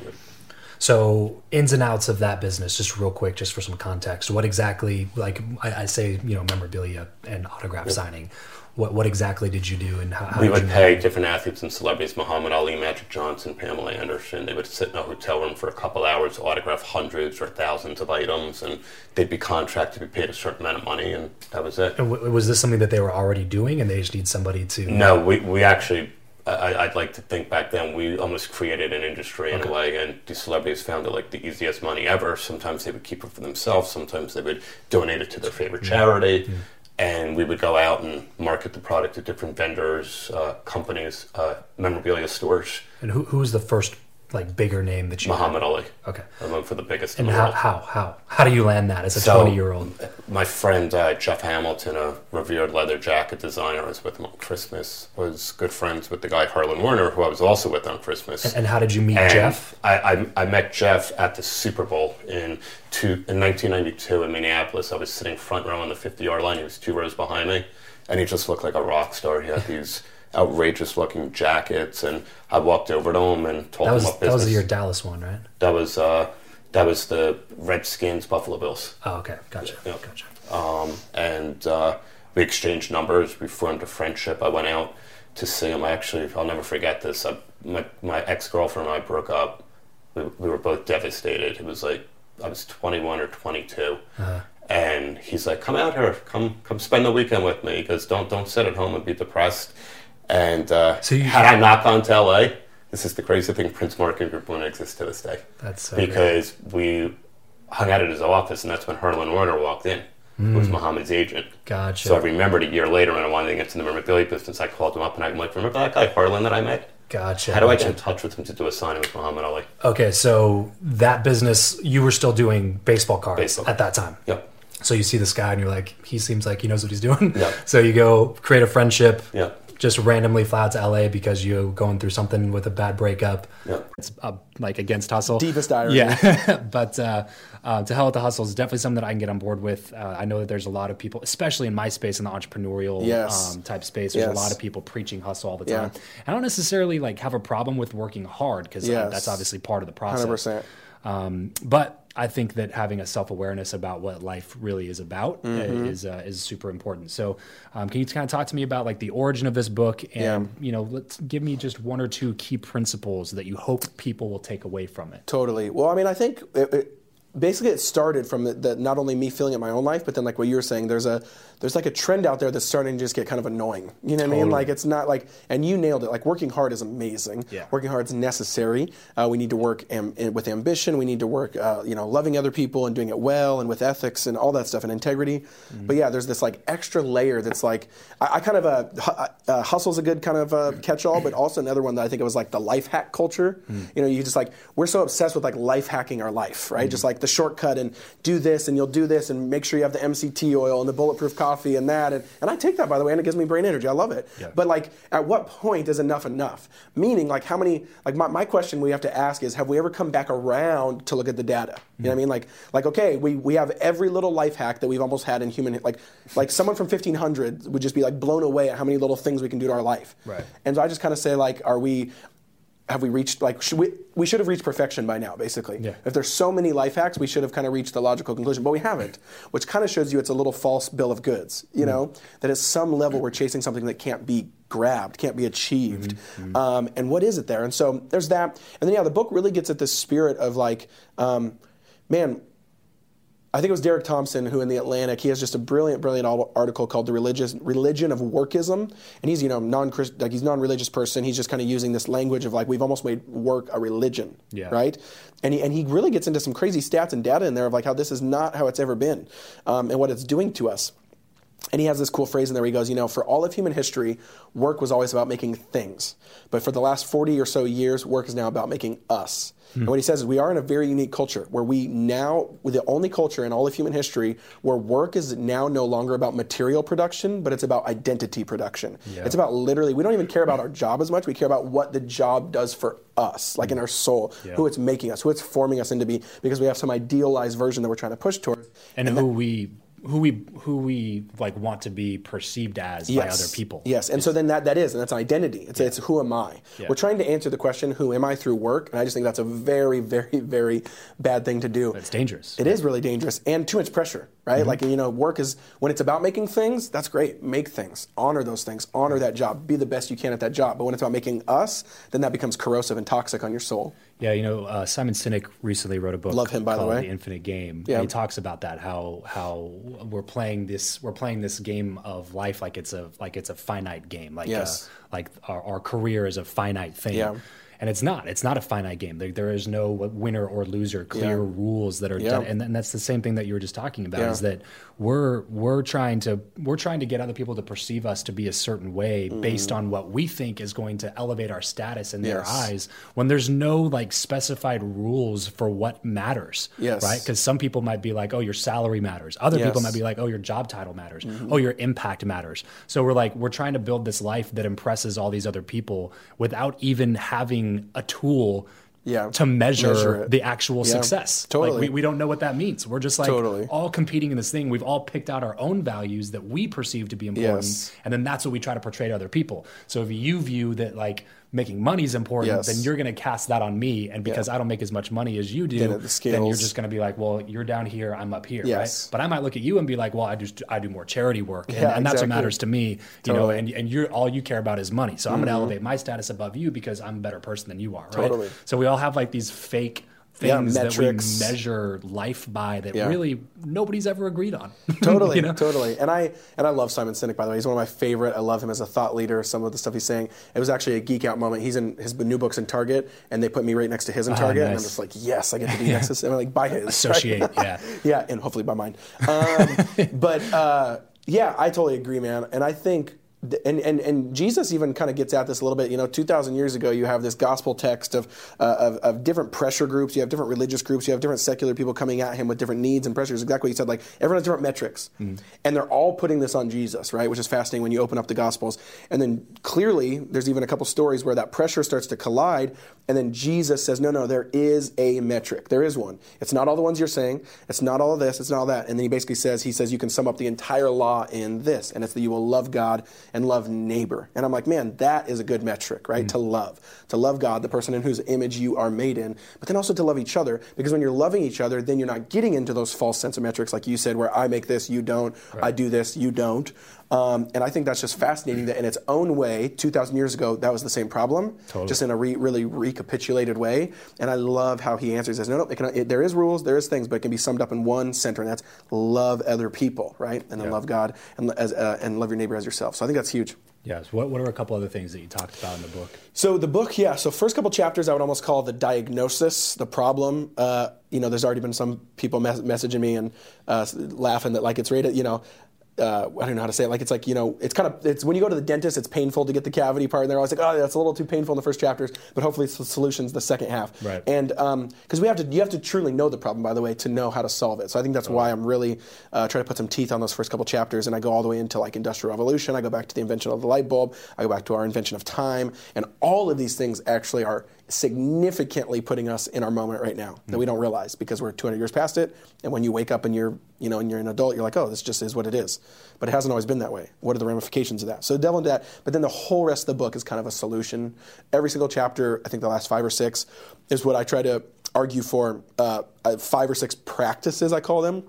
So ins and outs of that business, just real quick, just for some context. What exactly, like I, I say, you know, memorabilia and autograph signing. What what exactly did you do, and how, how we would pay different athletes and celebrities, Muhammad Ali, Magic Johnson, Pamela Anderson. They would sit in a hotel room for a couple hours, autograph hundreds or thousands of items, and they'd be contracted to be paid a certain amount of money, and that was it. And w- was this something that they were already doing, and they just need somebody to? No, we, we actually, I, I'd like to think back then, we almost created an industry in a way, and these celebrities found it like the easiest money ever. Sometimes they would keep it for themselves, sometimes they would donate it to their favorite charity. And we would go out and market the product to different vendors, uh, companies, uh, memorabilia stores. And who who was the first like bigger name that you? had? Muhammad Ali. Okay. I went for the biggest And the how world. how how how do you land that as a So- twenty year old? My friend uh, Jeff Hamilton, a revered leather jacket designer, I was with him on Christmas. Was good friends with the guy Harlan Werner, who I was also with on Christmas. And how did you meet And Jeff? I, I, I met Jeff at the Super Bowl in two, in 1992 in Minneapolis. I was sitting front row on the 50 yard line. He was two rows behind me, and he just looked like a rock star. He had these outrageous looking jackets, and I walked over to him and told That was him what that business. was your Dallas one, right? that was uh, that was the Redskins Buffalo Bills. Oh, okay, gotcha, Yeah. gotcha. Um, and uh, we exchanged numbers. We formed a friendship. I went out to see him. I actually, I'll never forget this. I, my my ex girlfriend and I broke up we, we were both devastated. It was like I was 21 or 22, uh-huh. and he's like, "Come out here, come come spend the weekend with me." because "Don't don't sit at home and be depressed." And uh, so you, had I not gone to LA, this is the crazy thing. Prince Marketing Group wouldn't exist to this day. That's so because great. we hung out at his office, and that's when Harlan Werner walked in. Mm. Who was Muhammad's agent. Gotcha. So I remembered a year later when I wanted to get into the memorabilia business, I called him up and I'm like, "Remember that guy Harlan that I met?" Gotcha. How do I get in touch with him to do a signing with Muhammad Ali? Okay, so that business, you were still doing baseball cards baseball. at that time. Yep. So you see this guy and you're like, he seems like he knows what he's doing. Yep. So you go create a friendship. Yep just randomly fly out to LA because you're going through something with a bad breakup. Yeah. It's uh, like against hustle. Deepest irony. Yeah. but uh, uh, to hell with the hustle is definitely something that I can get on board with. Uh, I know that there's a lot of people, especially in my space, in the entrepreneurial yes. um, type space, there's yes. a lot of people preaching hustle all the time. Yeah. I don't necessarily like have a problem with working hard because yes. that's obviously part of the process. 100%. Um, but I think that having a self awareness about what life really is about uh, mm-hmm. is uh, is super important. So, um, can you kind of talk to me about like the origin of this book, and yeah. you know, let's give me just one or two key principles that you hope people will take away from it. Totally. Well, I mean, I think it, it, basically it started from the, the, not only me feeling it in my own life, but then like what you were saying, there's a there's like a trend out there that's starting to just get kind of annoying. You know what totally. I mean? Like it's not like, and you nailed it. Like working hard is amazing. Yeah. Working hard is necessary. Uh, we need to work am, with ambition. We need to work, uh, you know, loving other people and doing it well and with ethics and all that stuff and integrity. Mm-hmm. But yeah, there's this like extra layer that's like, I, I kind of uh, uh, uh hustle's a good kind of uh, catch-all, but also another one that I think it was like the life hack culture. Mm-hmm. You know, you just like we're so obsessed with like life hacking our life, right? Mm-hmm. Just like the shortcut and do this and you'll do this and make sure you have the MCT oil and the bulletproof coffee and that and and I take that by the way, and it gives me brain energy. I love it. Yeah. But like, at what point is enough enough? Meaning, like, how many? Like, my, my question we have to ask is, have we ever come back around to look at the data? You mm-hmm. know what I mean? Like, like, okay, we, we have every little life hack that we've almost had in human. Like, like someone from 1500 would just be like blown away at how many little things we can do to our life. Right. And so I just kind of say, like, are we have we reached like should we we should have reached perfection by now basically. Yeah. if there's so many life hacks we should have kind of reached the logical conclusion but we haven't which kind of shows you it's a little false bill of goods you mm know? That at some level we're chasing something that can't be grabbed can't be achieved. Mm-hmm. um, and what is it there? And so there's that. And then yeah the book really gets at this spirit of like um, man I think it was Derek Thompson who in the Atlantic he has just a brilliant, brilliant article called "The Religious Religion of Workism," and he's you know non like he's non-religious person. He's just kind of using this language of like we've almost made work a religion, yeah. right? And he and he really gets into some crazy stats and data in there of like how this is not how it's ever been, um, and what it's doing to us. And he has this cool phrase in there. Where he goes, you know, for all of human history, work was always about making things, but for the last forty or so years, work is now about making us. Mm. And what he says is we are in a very unique culture where we now, we're the only culture in all of human history where work is now no longer about material production, but it's about identity production. Yeah. It's about literally, we don't even care about our job as much. We care about what the job does for us, like in our soul, yeah. who it's making us, who it's forming us into be, because we have some idealized version that we're trying to push towards. And, and who that, we who we who we like want to be perceived as yes. by other people. Yes, and it's, so then that that is, and that's an identity. It's, yeah. it's who am I? Yeah. We're trying to answer the question, who am I through work? And I just think that's a very, very, very bad thing to do. It's dangerous. It is really dangerous and too much pressure, right? Mm-hmm. Like you know, work is when it's about making things. That's great. Make things, honor those things, honor that job, be the best you can at that job. But when it's about making us, then that becomes corrosive and toxic on your soul. Yeah, you know, uh, Simon Sinek recently wrote a book. Love him, by the way. The Infinite Game. Yeah. he talks about that how how we're playing this we're playing this game of life like it's a like it's a finite game. Like yes. Uh, like our, our career is a finite thing. Yeah and it's not. It's not a finite game. There, there is no winner or loser. Clear yeah. rules that are yeah. done, and, and, that's the same thing that you were just talking about. Is that we're we're trying to we're trying to get other people to perceive us to be a certain way mm. based on what we think is going to elevate our status in their eyes. When there's no like specified rules for what matters, yes. right? Because some people might be like, oh, your salary matters. Other yes. people might be like, oh, your job title matters. Mm-hmm. Oh, your impact matters. So we're like we're trying to build this life that impresses all these other people without even having a tool yeah. to measure, measure the actual yeah, success. Totally. Like we, we don't know what that means. We're just like totally. all competing in this thing. We've all picked out our own values that we perceive to be important. Yes. And then that's what we try to portray to other people. So if you view that like making money is important, Yes. then you're going to cast that on me. And because I don't make as much money as you do, Then then, you're just going to be like, well, you're down here, I'm up here, Yes. right? But I might look at you and be like, well, I just I do more charity work, and, Yeah, and that's what matters to me, you know. And and you're all you care about is money, so I'm going to mm-hmm. elevate my status above you because I'm a better person than you are, right? Totally. So we all have like these fake. Yeah, Things that we metrics. measure life by that Yeah. really nobody's ever agreed on. totally, You know? totally. And I and I love Simon Sinek by the way. He's one of my favorite. I love him as a thought leader. Some of the stuff he's saying. It was actually a geek out moment. He's in his new books in Target, and they put me right next to his in Target, and I'm Ah, just like, yes, I get to be next to. And I'm like, buy his. right? Associate, yeah. yeah, and hopefully by mine. Um, but uh, yeah, I totally agree, man. And I think. And, and, and Jesus even kind of gets at this a little bit. You know, 2,000 years ago, you have this gospel text of, uh, of, of different pressure groups. You have different religious groups. You have different secular people coming at him with different needs and pressures. Exactly what you said. Like, everyone has different metrics. And they're all putting this on Jesus, right? Which is fascinating when you open up the gospels. And then clearly, there's even a couple stories where that pressure starts to collide. And then Jesus says, no, no, there is a metric. There is one. It's not all the ones you're saying. It's not all of this. It's not all that. And then he basically says, he says, you can sum up the entire law in this. And it's that you will love God and love neighbor. And I'm like, man, that is a good metric, right? Mm. To love. To love God, the person in whose image you are made in, but then also to love each other. Because when you're loving each other, then you're not getting into those false sense of metrics, like you said, where I make this, you don't. I do this, you don't. Um, and I think that's just fascinating that in its own way, 2,000 years ago, that was the same problem, just in a re- really recapitulated way. And I love how he answers. Says, no, no, it can, it, there is rules, there is things, but it can be summed up in one center, and that's love other people, right? And then love God and, as, uh, and love your neighbor as yourself. So I think that's huge. Yes. What, what are a couple other things that you talked about in the book? So the book, yeah. So first couple chapters, I would almost call the diagnosis, the problem. Uh, you know, there's already been some people mes- messaging me and uh, laughing that like it's rated. You know, uh, I don't know how to say it. Like it's like you know, it's kind of it's when you go to the dentist, it's painful to get the cavity part, and they're always like, oh, that's a little too painful in the first chapters, but hopefully it's the solutions the second half. Right. And because we have to, you have to truly know the problem, by the way, to know how to solve it. So I think that's why I'm really uh, trying to put some teeth on those first couple chapters, and I go all the way into like industrial revolution. I go back to the invention of the light bulb. I go back to our invention of time, and all of these things actually are significantly putting us in our moment right now that we don't realize because we're 200 years past it. And when you wake up and you're, you know, and you're an adult, you're like, oh, this just is what it is. But it hasn't always been that way. What are the ramifications of that? So delve into that. But then the whole rest of the book is kind of a solution. Every single chapter, I think the last five or six, is what I try to argue for. Uh, uh, five or six practices, I call them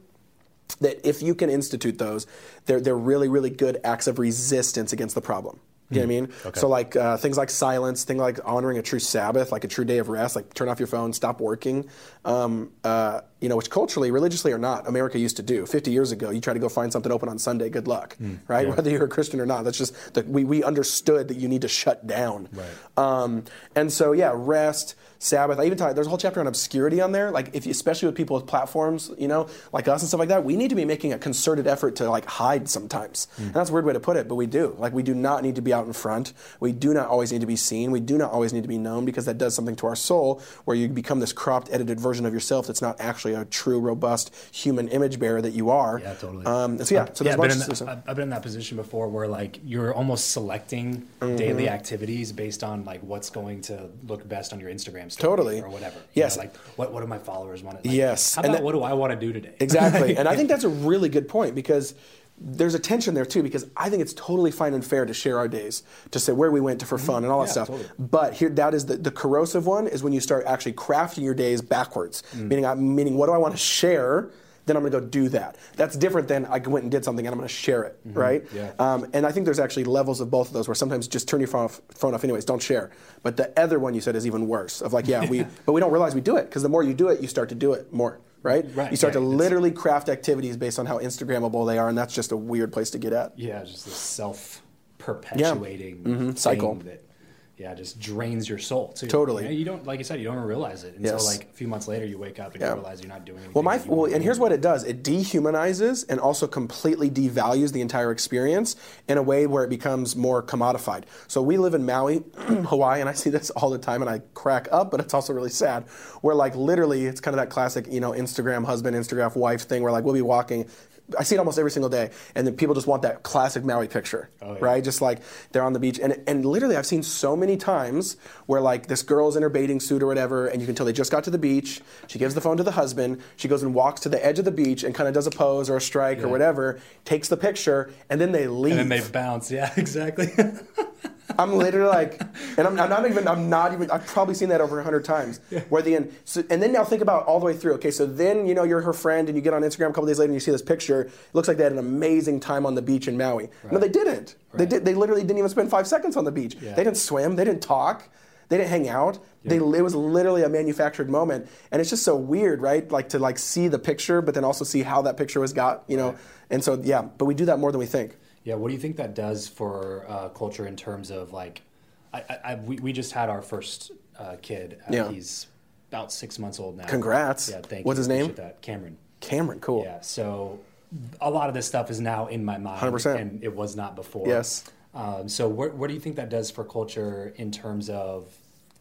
that if you can institute those, they're, they're really, really good acts of resistance against the problem. You know what I mean? So like uh, things like silence, things like honoring a true Sabbath, like a true day of rest, like turn off your phone, stop working. Um, uh, you know, which culturally, religiously or not, America used to do. 50 years ago, you try to go find something open on Sunday, good luck, right? Whether you're a Christian or not, that's just that we we understood that you need to shut down. Right. Um, and so yeah, rest, Sabbath. I even talk. There's a whole chapter on obscurity on there. Like if you, especially with people with platforms, you know, like us and stuff like that, we need to be making a concerted effort to like hide sometimes. And that's a weird way to put it, but we do. Like we do not need to be out in front. We do not always need to be seen. We do not always need to be known because that does something to our soul, where you become this cropped, edited version of yourself that's not actually a true, robust human image bearer that you are. Yeah, totally. Um, so yeah, so yeah, I've been, bunch in of that. I've- I've been in that position before where like you're almost selecting Mm-hmm. daily activities based on like what's going to look best on your Instagram story Totally. or whatever. You Yes. know, like what what do my followers want? to, Like, Yes. How And about that- what do I want to do today? Exactly. and I think that's a really good point because there's a tension there too because I think it's totally fine and fair to share our days, to say where we went to for mm-hmm. fun and all that Yeah, stuff. totally. But here, that is the, the corrosive one is when you start actually crafting your days backwards, mm. meaning, I, meaning what do I want to share? Then I'm going to go do that. That's different than I went and did something and I'm going to share it, mm-hmm. right? Yeah. Um, and I think there's actually levels of both of those where sometimes just turn your phone off, phone off anyways, don't share. But the other one you said is even worse of like, yeah, we, but we don't realize we do it because the more you do it, you start to do it more, right? Right, You start yeah, to it's- literally craft activities based on how Instagrammable they are, and that's just a weird place to get at. yeah, just this self perpetuating Mhm. Cycle. that yeah just drains your soul too. Totally. You, know, you don't like you said you don't realize it until Yes. like a few months later you wake up and Yeah. you realize you're not doing anything. Well, my well, and here's what it does: it dehumanizes and also completely devalues the entire experience in a way where it becomes more commodified. So we live in Maui, Hawaii, and I see this all the time, and I crack up, but it's also really sad. Where like literally, it's kind of that classic, you know, Instagram husband, Instagram wife thing, where like we'll be walking. I see it almost every single day, and then people just want that classic Maui picture, Oh, yeah. right? Just like they're on the beach, and and literally, I've seen so many times where like this girl's in her bathing suit or whatever, and you can tell they just got to the beach. She gives the phone to the husband. She goes and walks to the edge of the beach and kind of does a pose or a strike or whatever, takes the picture, and then they leave. and then they bounce. Yeah, exactly. I'm literally like, and I'm, I'm not even, I'm not even, I've probably seen that over a hundred times. Where the end, so, and then now think about all the way through. Okay, so then you know you're her friend, and you get on Instagram a couple days later, and you see this picture. It looks like they had an amazing time on the beach in Maui. No, they didn't. They did. They literally didn't even spend five seconds on the beach. They didn't swim. They didn't talk. They didn't hang out. They, it was literally a manufactured moment, and it's just so weird, right? Like to like see the picture, but then also see how that picture was got, you know. And so yeah, but we do that more than we think. Yeah, what do you think that does for uh, culture in terms of like, I, I, I we, we just had our first uh, kid. Uh, Yeah. He's about six months old now. Congrats. Yeah, thank What's you. What's his name? That Cameron. Cameron, cool. Yeah, so a lot of this stuff is now in my mind, 100%. and it was not before. Yes. Um, so what, what do you think that does for culture in terms of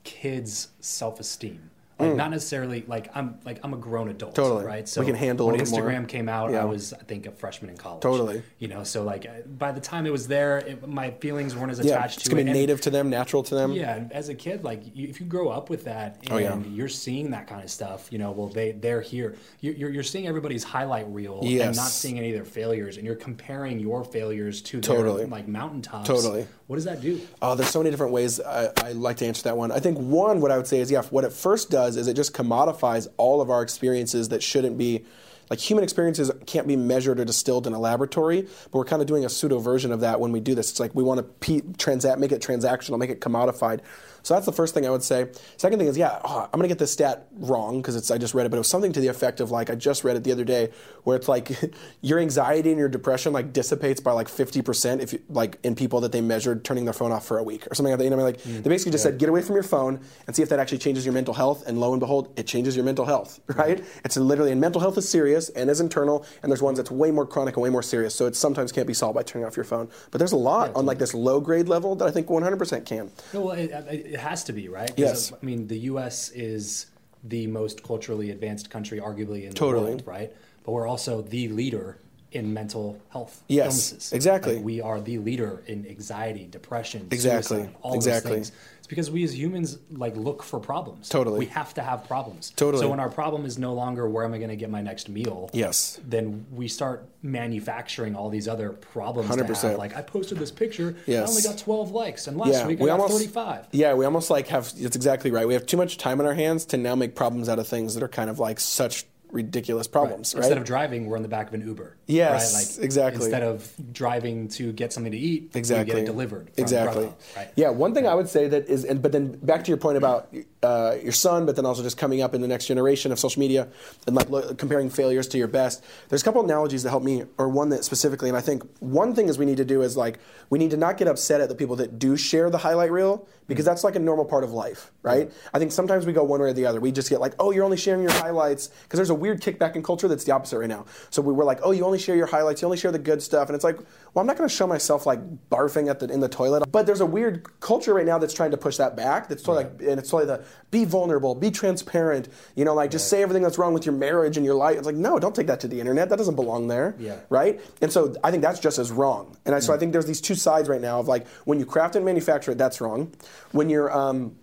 kids' self-esteem? Like not necessarily like I'm like I'm a grown adult, Mm. Totally. right? So we can handle when little more. Instagram came out. Yeah. I was I think a freshman in college. Totally. You know, so like by the time it was there, it, my feelings weren't as attached Yeah, it's to gonna it. be And- native to them, natural to them. yeah, as a kid, like you, if you grow up with that and Oh, yeah. you're seeing that kind of stuff, you know, well they they're here. You're you're, you're seeing everybody's highlight reel and not seeing any of their failures, and you're comparing your failures to Totally. their like mountaintops. Totally. What does that do? Oh, there's so many different ways I, I like to answer that one. I think one, what I would say is, yeah, what it first does is it just commodifies all of our experiences that shouldn't be, like human experiences can't be measured or distilled in a laboratory, but we're kind of doing a pseudo version of that when we do this. It's like we want to transact, make it transactional, make it commodified. So that's the first thing I would say. Second thing is, yeah, oh, I'm gonna get this stat wrong because it's I just read it, but it was something to the effect of like I just read it the other day, where it's like your anxiety and your depression like dissipates by like 50% if you, like in people that they measured turning their phone off for a week or something like that. You know, what I mean? like mm, they basically just said get away from your phone and see if that actually changes your mental health, and lo and behold, it changes your mental health, right? Mm. It's literally and mental health is serious and is internal, and there's ones that's way more chronic and way more serious. So it sometimes can't be solved by turning off your phone, but there's a lot on like this low grade level that I think 100% can. No, well, it, it it has to be right. Yes. I mean, the U.S. is the most culturally advanced country, arguably in the world, right? But we're also the leader in mental health Yes, illnesses. exactly. Like, we are the leader in anxiety, depression, Exactly, suicide, all exactly. those things. It's because we as humans like look for problems. Totally. we have to have problems. Totally. So when our problem is no longer where am I going to get my next meal? Yes. Then we start manufacturing all these other problems. 100%. have. Like I posted this picture, I only got 12 likes, and last week I got 35. Yeah, we almost like have. It's exactly right. We have too much time on our hands to now make problems out of things that are kind of like such ridiculous problems, right? Instead of driving, we're in the back of an Uber. Yes, right? Like, exactly. Instead of driving to get something to eat, exactly get it delivered. Exactly right? yeah one thing i would say that is and, but then back to your point about uh, your son but then also just coming up in the next generation of social media and like lo- comparing failures to your best there's a couple analogies that help me or one that specifically and i think one thing is we need to do is like we need to not get upset at the people that do share the highlight reel because that's like a normal part of life right i think sometimes we go one way or the other we just get like oh you're only sharing your highlights because there's a weird kickback in culture that's the opposite right now. So we were like oh you only share your highlights you only share the good stuff. And it's like well i'm not going to show myself like barfing at the in the toilet. But there's a weird culture right now that's trying to push that back. That's totally like and it's totally the be vulnerable be transparent you know like just say everything that's wrong with your marriage and your life. It's like no don't take that to the internet. That doesn't belong there Yeah. right? And so i think that's just as wrong. And I, so i think there's these two sides right now of like when you craft and manufacture it that's wrong. When you're um,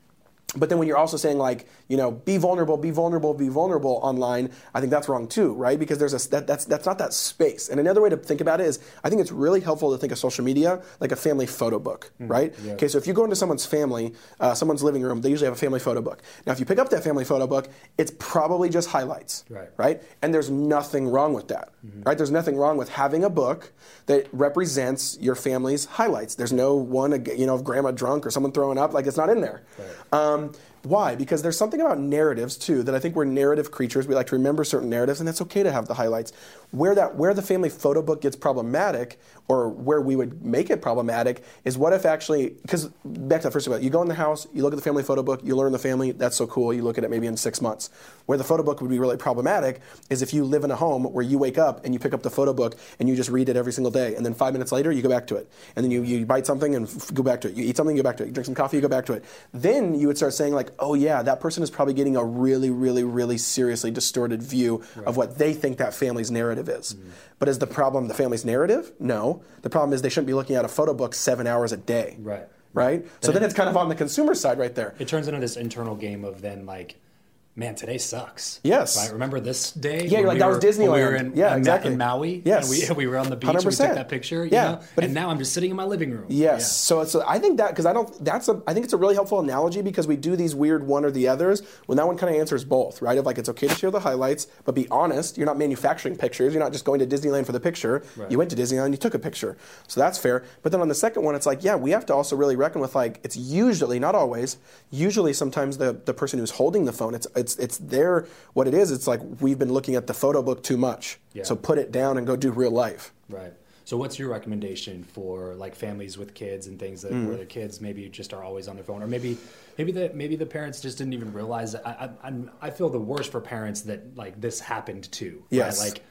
but then when you're also saying like, you know, be vulnerable, be vulnerable, be vulnerable online, I think that's wrong too, right? Because there's a that, that's that's not that space. And another way to think about it is, I think it's really helpful to think of social media like a family photo book, right? Okay, so if you go into someone's family, uh, someone's living room, they usually have a family photo book. Now, if you pick up that family photo book, it's probably just highlights, Right. right? And there's nothing wrong with that, right? There's nothing wrong with having a book that represents your family's highlights. There's no one, you know, of grandma drunk or someone throwing up, like it's not in there. Um, why? Because there's something about narratives too that I think we're narrative creatures. We like to remember certain narratives, and it's okay to have the highlights. Where that where the family photo book gets problematic, or where we would make it problematic, is what if actually because back to the first about you go in the house, you look at the family photo book, you learn the family. That's so cool. You look at it maybe in six months. Where the photo book would be really problematic is if you live in a home where you wake up and you pick up the photo book and you just read it every single day, and then five minutes later you go back to it, and then you, you bite something and f- go back to it. You eat something, you go back to it. You drink some coffee, you go back to it. Then you would start saying like, oh yeah, that person is probably getting a really, really, really seriously distorted view of what they think that family's narrative is. But is the problem the family's narrative? No. The problem is they shouldn't be looking at a photo book seven hours a day. Right. Right. So then it's kind of on the consumer side right there. It turns into this internal game of then like man, today sucks. Yes. Right. Remember this day? Yeah, like, that was were- when We were Disneyland. in, Yeah, in, exactly. In Maui. Yes. And we, we were on the beach. and We 100%. took that picture. You Yeah, Know? but and if- now I'm just sitting in my living room. Yes. So it's I think that because I don't that's a I think it's a really helpful analogy because we do these weird one or the others when that one kind of answers both, right? Of like it's okay to share the highlights, but be honest. You're not manufacturing pictures. You're not just going to Disneyland for the picture. Right. You went to Disneyland, and you took a picture, so that's fair. But then on the second one, it's like yeah, we have to also really reckon with like it's usually not always, usually sometimes the the person who's holding the phone, it's it's it's their what it is. It's like we've been looking at the photo book too much, Yeah. so put it down and go do real life. Right. So, what's your recommendation for like families with kids and things that Mm. where the kids maybe just are always on their phone, or maybe maybe the maybe the parents just didn't even realize. That. I, I I feel the worst for parents that like this happened to. Yes. Right? Like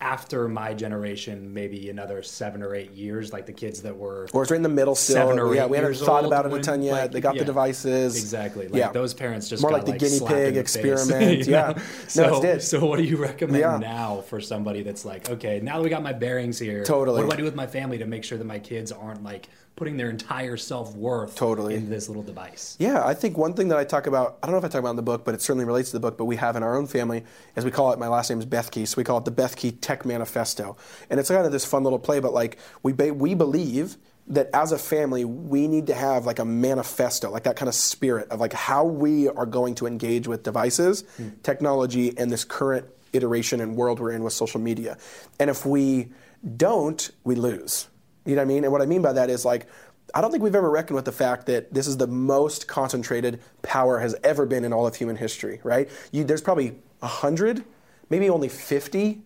after my generation, maybe another seven or eight years, like the kids that were Or it's right in the middle still. seven or yeah, eight we haven't thought about it a ton yet. like, they got yeah, the devices. Exactly. Like yeah. those parents just More got, like the like, guinea pig experiment. Yeah. know? No, So, did. so what do you recommend Yeah. now for somebody that's like, okay, now that we got my bearings here, Totally. What do I do with my family to make sure that my kids aren't like putting their entire self worth Totally. into this little device? Yeah, I think one thing that I talk about, I don't know if I talk about in the book, but it certainly relates to the book, but we have in our own family, as we call it, my last name is Bethke, so we call it the Bethke Tech Manifesto. And it's kind of this fun little play, but like we, ba- we believe that as a family, we need to have like a manifesto, like that kind of spirit of like how we are going to engage with devices, hmm. technology, and this current iteration and world we're in with social media. And if we don't, we lose. You know what I mean? And what I mean by that is like, I don't think we've ever reckoned with the fact that this is the most concentrated power has ever been in all of human history, right? You, there's probably 100, maybe only 50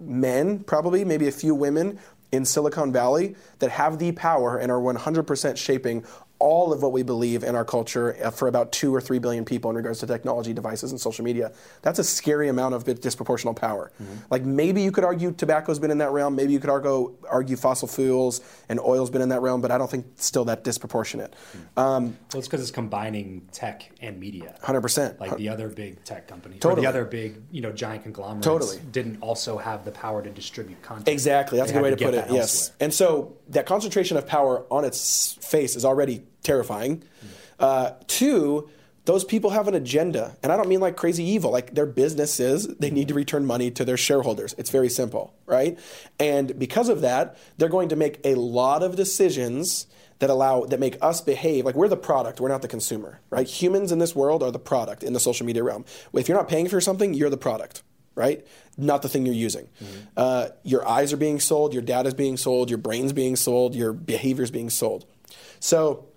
men, probably, maybe a few women in Silicon Valley that have the power and are 100% shaping all of what we believe in our culture uh, for about two or three billion people in regards to technology devices and social media. That's a scary amount of disproportional power. Like maybe you could argue tobacco's been in that realm. Maybe you could argue, argue fossil fuels and oil's been in that realm, but I don't think it's still that disproportionate. Um, Well, it's because it's combining tech and media. 100%. Like the other big tech companies, or Totally. the other big, you know, giant conglomerates, Totally. didn't also have the power to distribute content. Exactly. That's They a good way had to put it. that Yes. elsewhere. And so that concentration of power on its face is already terrifying. Uh, two, those people have an agenda. And I don't mean like crazy evil. Like their business is they need to return money to their shareholders. It's very simple, right? And because of that, they're going to make a lot of decisions that allow that make us behave like we're the product we're not the consumer right humans in this world are the product in the social media realm if you're not paying for something you're the product right? Not the thing you're using. Uh, your eyes are being sold, your data's being sold, your brain's being sold, your behavior's being sold. So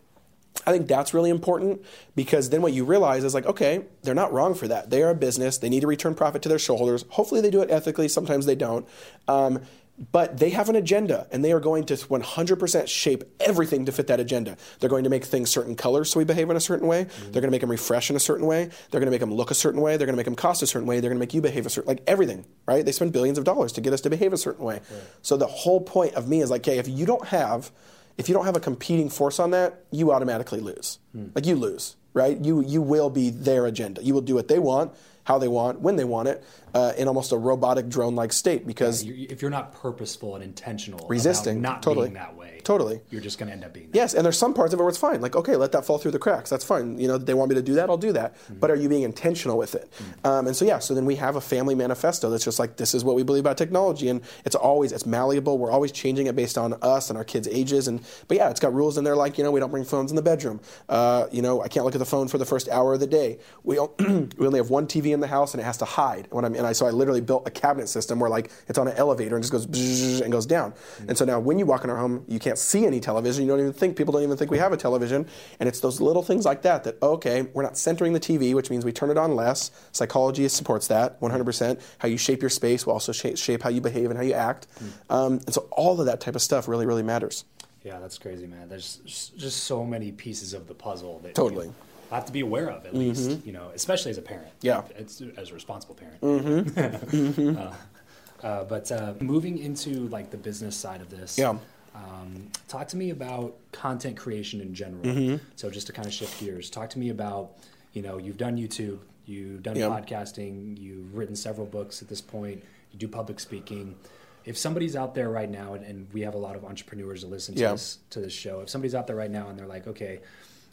I think that's really important because then what you realize is like, okay, they're not wrong for that. They are a business. They need to return profit to their shareholders. Hopefully they do it ethically. Sometimes they don't. Um, but they have an agenda and they are going to 100% shape everything to fit that agenda. They're going to make things certain colors so we behave in a certain way. They're going to make them refresh in a certain way. They're going to make them look a certain way. They're going to make them cost a certain way. They're going to make you behave a certain like everything, right? They spend billions of dollars to get us to behave a certain way. So the whole point of me is like, okay, if you don't have if you don't have a competing force on that, you automatically lose. Hmm. Like you lose, right? You you will be their agenda. You will do what they want, how they want, when they want it, uh, in almost a robotic drone-like state. Because You- if you're not purposeful and intentional, Resisting, about not totally. being that way, Totally. you're just going to end up being. That. yes, and there's some parts of it where it's fine. Like okay, let that fall through the cracks. That's fine. You know, they want me to do that, I'll do that. But are you being intentional with it? Um, and so yeah, so then we have a family manifesto that's just like this is what we believe about technology, and it's always it's malleable. We're always changing it based on us and our kids' ages. And but yeah, it's got rules in there like you know we don't bring phones in the bedroom. Uh, you know I can't look at the phone for the first hour of the day. We we only have one TV in the house and it has to hide. When I'm and I so I literally built a cabinet system where like it's on an elevator and just goes and goes down. And so now when you walk in our home, you can't see any television. You don't even think people don't even think we have a television. And it's those little things like that that okay, we're not centering the TV, which means we turn it on less. Psychology supports that 100%. How you shape your space will also shape, shape how you behave and how you act. Um, and so all of that type of stuff really really matters. Yeah, that's crazy, man. There's just- just so many pieces of the puzzle that Totally. you have to be aware of at least. You know, especially as a parent. Yeah. it's as a responsible parent. Mm-hmm. uh, uh, but uh, moving into like the business side of this. Yeah. Um, talk to me about content creation in general. So just to kind of shift gears, talk to me about you know you've done YouTube, you've done Yeah. podcasting, you've written several books at this point, you do public speaking. If somebody's out there right now, and, and we have a lot of entrepreneurs that listen to Yeah. this to this show, if somebody's out there right now and they're like, okay,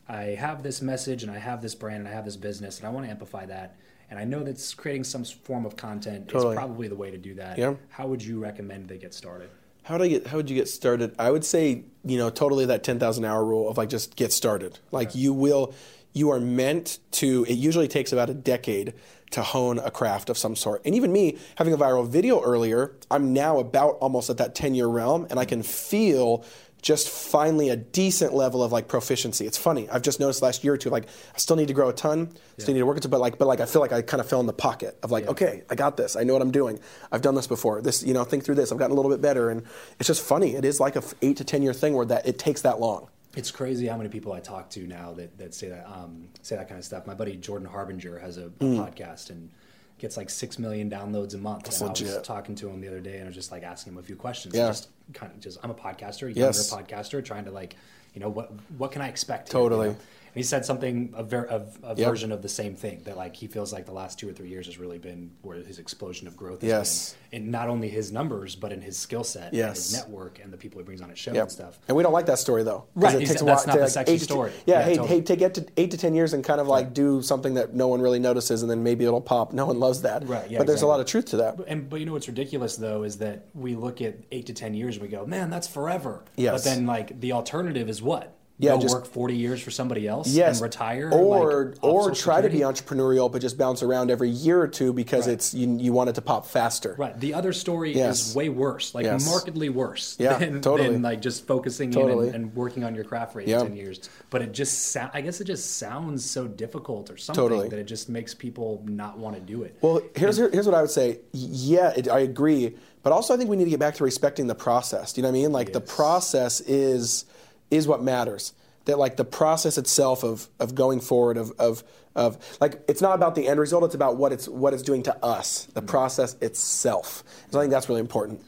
I have this message and I have this brand and I have this business and I want to amplify that. And I know that's creating some form of content Totally. is probably the way to do that. Yeah. How would you recommend they get started? How would I get? How would you get started? I would say, you know, totally that ten thousand hour rule of like just get started. Like you will, you are meant to. It usually takes about a decade to hone a craft of some sort. And even me, having a viral video earlier, I'm now about almost at that ten year realm, and I can feel just finally a decent level of like proficiency. It's funny. I've just noticed last year or two, like I still need to grow a ton, still need to work into, but like, but like I feel like I kind of fell in the pocket of like, okay, I got this. I know what I'm doing. I've done this before. This, you know, think through this. I've gotten a little bit better, and it's just funny. It is like a eight to ten year thing where that it takes that long. It's crazy how many people I talk to now that, that say that um, say that kind of stuff. My buddy Jordan Harbinger has a, a podcast and gets like six million downloads a month. and I was legit. talking to him the other day and I was just like asking him a few questions. Yeah. Just kind of just I'm a podcaster, younger Yes. podcaster, trying to like, you know, what what can I expect? here, Totally. you know? He said something a, ver- a, a Yep. version of the same thing that like he feels like the last two or three years has really been where his explosion of growth has Yes. been in not only his numbers but in his skill set, and Yes. his network, and the people he brings on his show Yep. and stuff. And we don't like that story though. Right, It takes a while. that's not to, the like, sexy eight to- story. Yeah, Yeah, hey, totally. hey, take eight to, eight to ten years and kind of like do something that no one really notices, and then maybe it'll pop. No one loves that. Right, yeah, but there's a lot of truth to that. And but you know what's ridiculous though is that we look at eight to ten years and we go, man, that's forever. Yes. But then like the alternative is what? Yeah, Go just- work forty years for somebody else Yes, and retire, or like, or try to be entrepreneurial, but just bounce around every year or two because Right. it's you, you want it to pop faster. Right. The other story Yes. is way worse, like Yes. markedly worse Yeah, than, totally. than like just focusing Totally. in and, and working on your craft for eight Yeah. ten years. But it just sou- I guess it just sounds so difficult or something Totally. that it just makes people not want to do it. Well, here's here- here's what I would say. Yeah, it, I agree, but also I think we need to get back to respecting the process. Do you know what I mean? Like the process is is what matters. That like the process itself of of going forward of of of like it's not about the end result. It's about what it's what it's doing to us. The mm-hmm. process itself. So I think that's really important.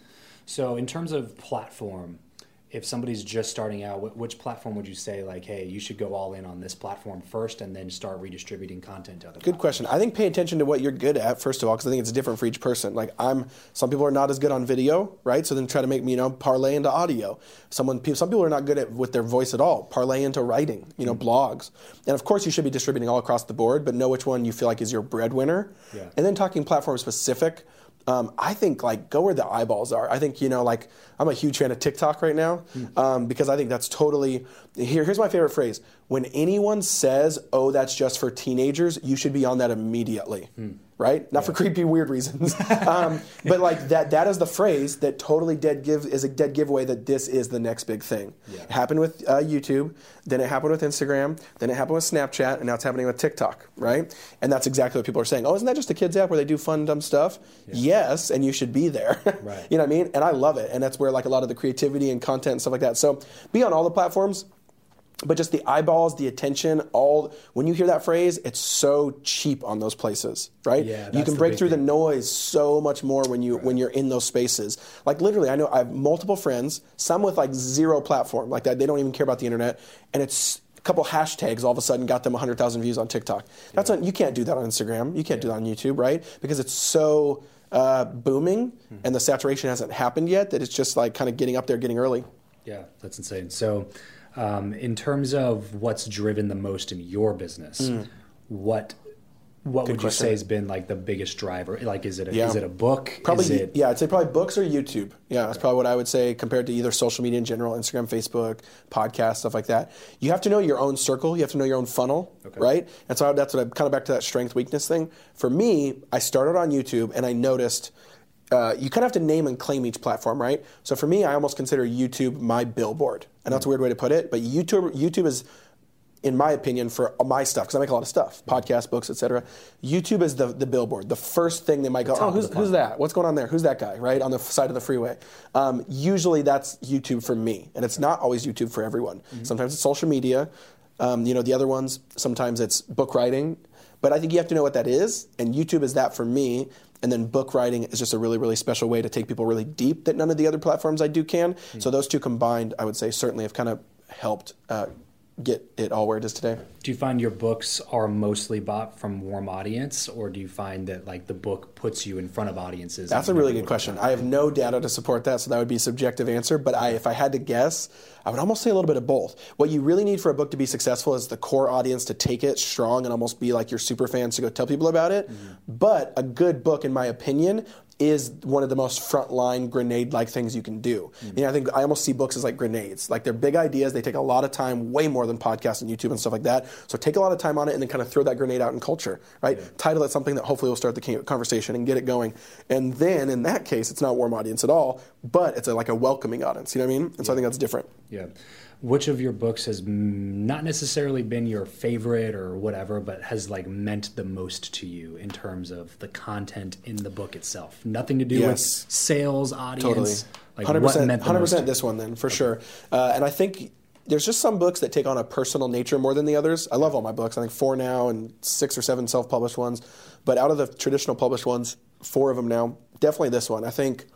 So, in terms of platform, if somebody's just starting out, wh- which platform would you say, like, hey, you should go all in on this platform first and then start redistributing content to other Good question. I think pay attention to what you're good at first of all, because I think it's different for each person. Like I'm, some people are not as good on video, right? So then try to make me, you know, parlay into audio. Someone, some people are not good at with their voice at all. Parlay into writing, you know, hmm. blogs. And of course, you should be distributing all across the board, but know which one you feel like is your breadwinner. Yeah. And then talking platform specific. Um, I think like go where the eyeballs are. I think you know like I'm a huge fan of TikTok right now um, because I think that's totally. Here, here's my favorite phrase: When anyone says, "Oh, that's just for teenagers," you should be on that immediately, right? Not for creepy, weird reasons, um, but like that. That is the phrase that totally dead give is a dead giveaway that this is the next big thing. It happened with uh, YouTube, then it happened with Instagram, then it happened with Snapchat, and now it's happening with TikTok, right? And that's exactly what people are saying. Oh, isn't that just a kids app where they do fun, dumb stuff? Yes, and you should be there. Right. you know what I mean? And I love it, and that's where like a lot of the creativity and content and stuff like that. So be on all the platforms. But just the eyeballs, the attention, all when you hear that phrase, it's so cheap on those places, right? Yeah, you can break big through the noise so much more when you when you're in those spaces. Like literally, I know I have multiple friends, some with like zero platform, like that they don't even care about the internet, and it's a couple hashtags all of a sudden got them 100,000 views on TikTok. That's on, you can't do that on Instagram. You can't do that on YouTube, right? Because it's so uh, booming Hmm. and the saturation hasn't happened yet that it's just like kind of getting up there, getting early. Yeah, that's insane. So, um, in terms of what's driven the most in your business, what what would you question. say has been like the biggest driver? Like, is it a, Yeah. is it a book? Probably, is it, yeah, I'd say probably books or YouTube. Yeah, that's probably what I would say compared to either social media in general, Instagram, Facebook, podcast, stuff like that. You have to know your own circle. You have to know your own funnel, right? And so that's what I'm kind of back to that strength weakness thing. For me, I started on YouTube and I noticed uh, you kind of have to name and claim each platform, right? So for me, I almost consider YouTube my billboard, and that's a weird way to put it. But YouTube, YouTube is in my opinion, for my stuff, because I make a lot of stuff, podcasts, books, etc. YouTube is the, the billboard. The first thing they might go, oh, who's, who's that? What's going on there? Who's that guy, right? On the f- side of the freeway. Um, usually that's YouTube for me, and it's not always YouTube for everyone. Sometimes it's social media. Um, you know, the other ones, sometimes it's book writing. But I think you have to know what that is, and YouTube is that for me. And then book writing is just a really, really special way to take people really deep that none of the other platforms I do can. So those two combined, I would say, certainly have kind of helped uh, get it all where it is today. Do you find your books are mostly bought from warm audience, or do you find that like the book puts you in front of audiences? That's a really good question. I have no data to support that, so that would be a subjective answer. But I, if I had to guess, I would almost say a little bit of both. What you really need for a book to be successful is the core audience to take it strong and almost be like your super fans to go tell people about it. Mm-hmm. But a good book, in my opinion, is one of the most frontline grenade like things you can do. Mm-hmm. I mean, I think I almost see books as like grenades. Like they're big ideas, they take a lot of time, way more than podcasts and YouTube and stuff like that. So take a lot of time on it and then kind of throw that grenade out in culture, right? Yeah. Title it something that hopefully will start the conversation and get it going. And then in that case, it's not warm audience at all, but it's a, like a welcoming audience. You know what I mean? And yeah. so I think that's different. Yeah which of your books has not necessarily been your favorite or whatever, but has like meant the most to you in terms of the content in the book itself? Nothing to do yes. with sales, audience. Totally. Like 100%, 100% this one then, for okay. sure. Uh, and I think there's just some books that take on a personal nature more than the others. I love all my books. I think four now and six or seven self-published ones. But out of the traditional published ones, four of them now, definitely this one. I think –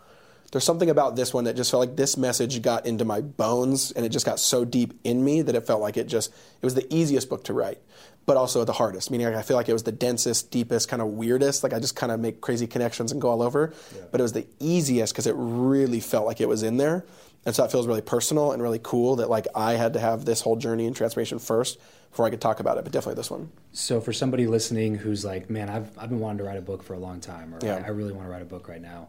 there's something about this one that just felt like this message got into my bones and it just got so deep in me that it felt like it just it was the easiest book to write but also the hardest meaning i feel like it was the densest deepest kind of weirdest like i just kind of make crazy connections and go all over yeah. but it was the easiest because it really felt like it was in there and so that feels really personal and really cool that like i had to have this whole journey and transformation first before i could talk about it but definitely this one so for somebody listening who's like man i've, I've been wanting to write a book for a long time or yeah. I, I really want to write a book right now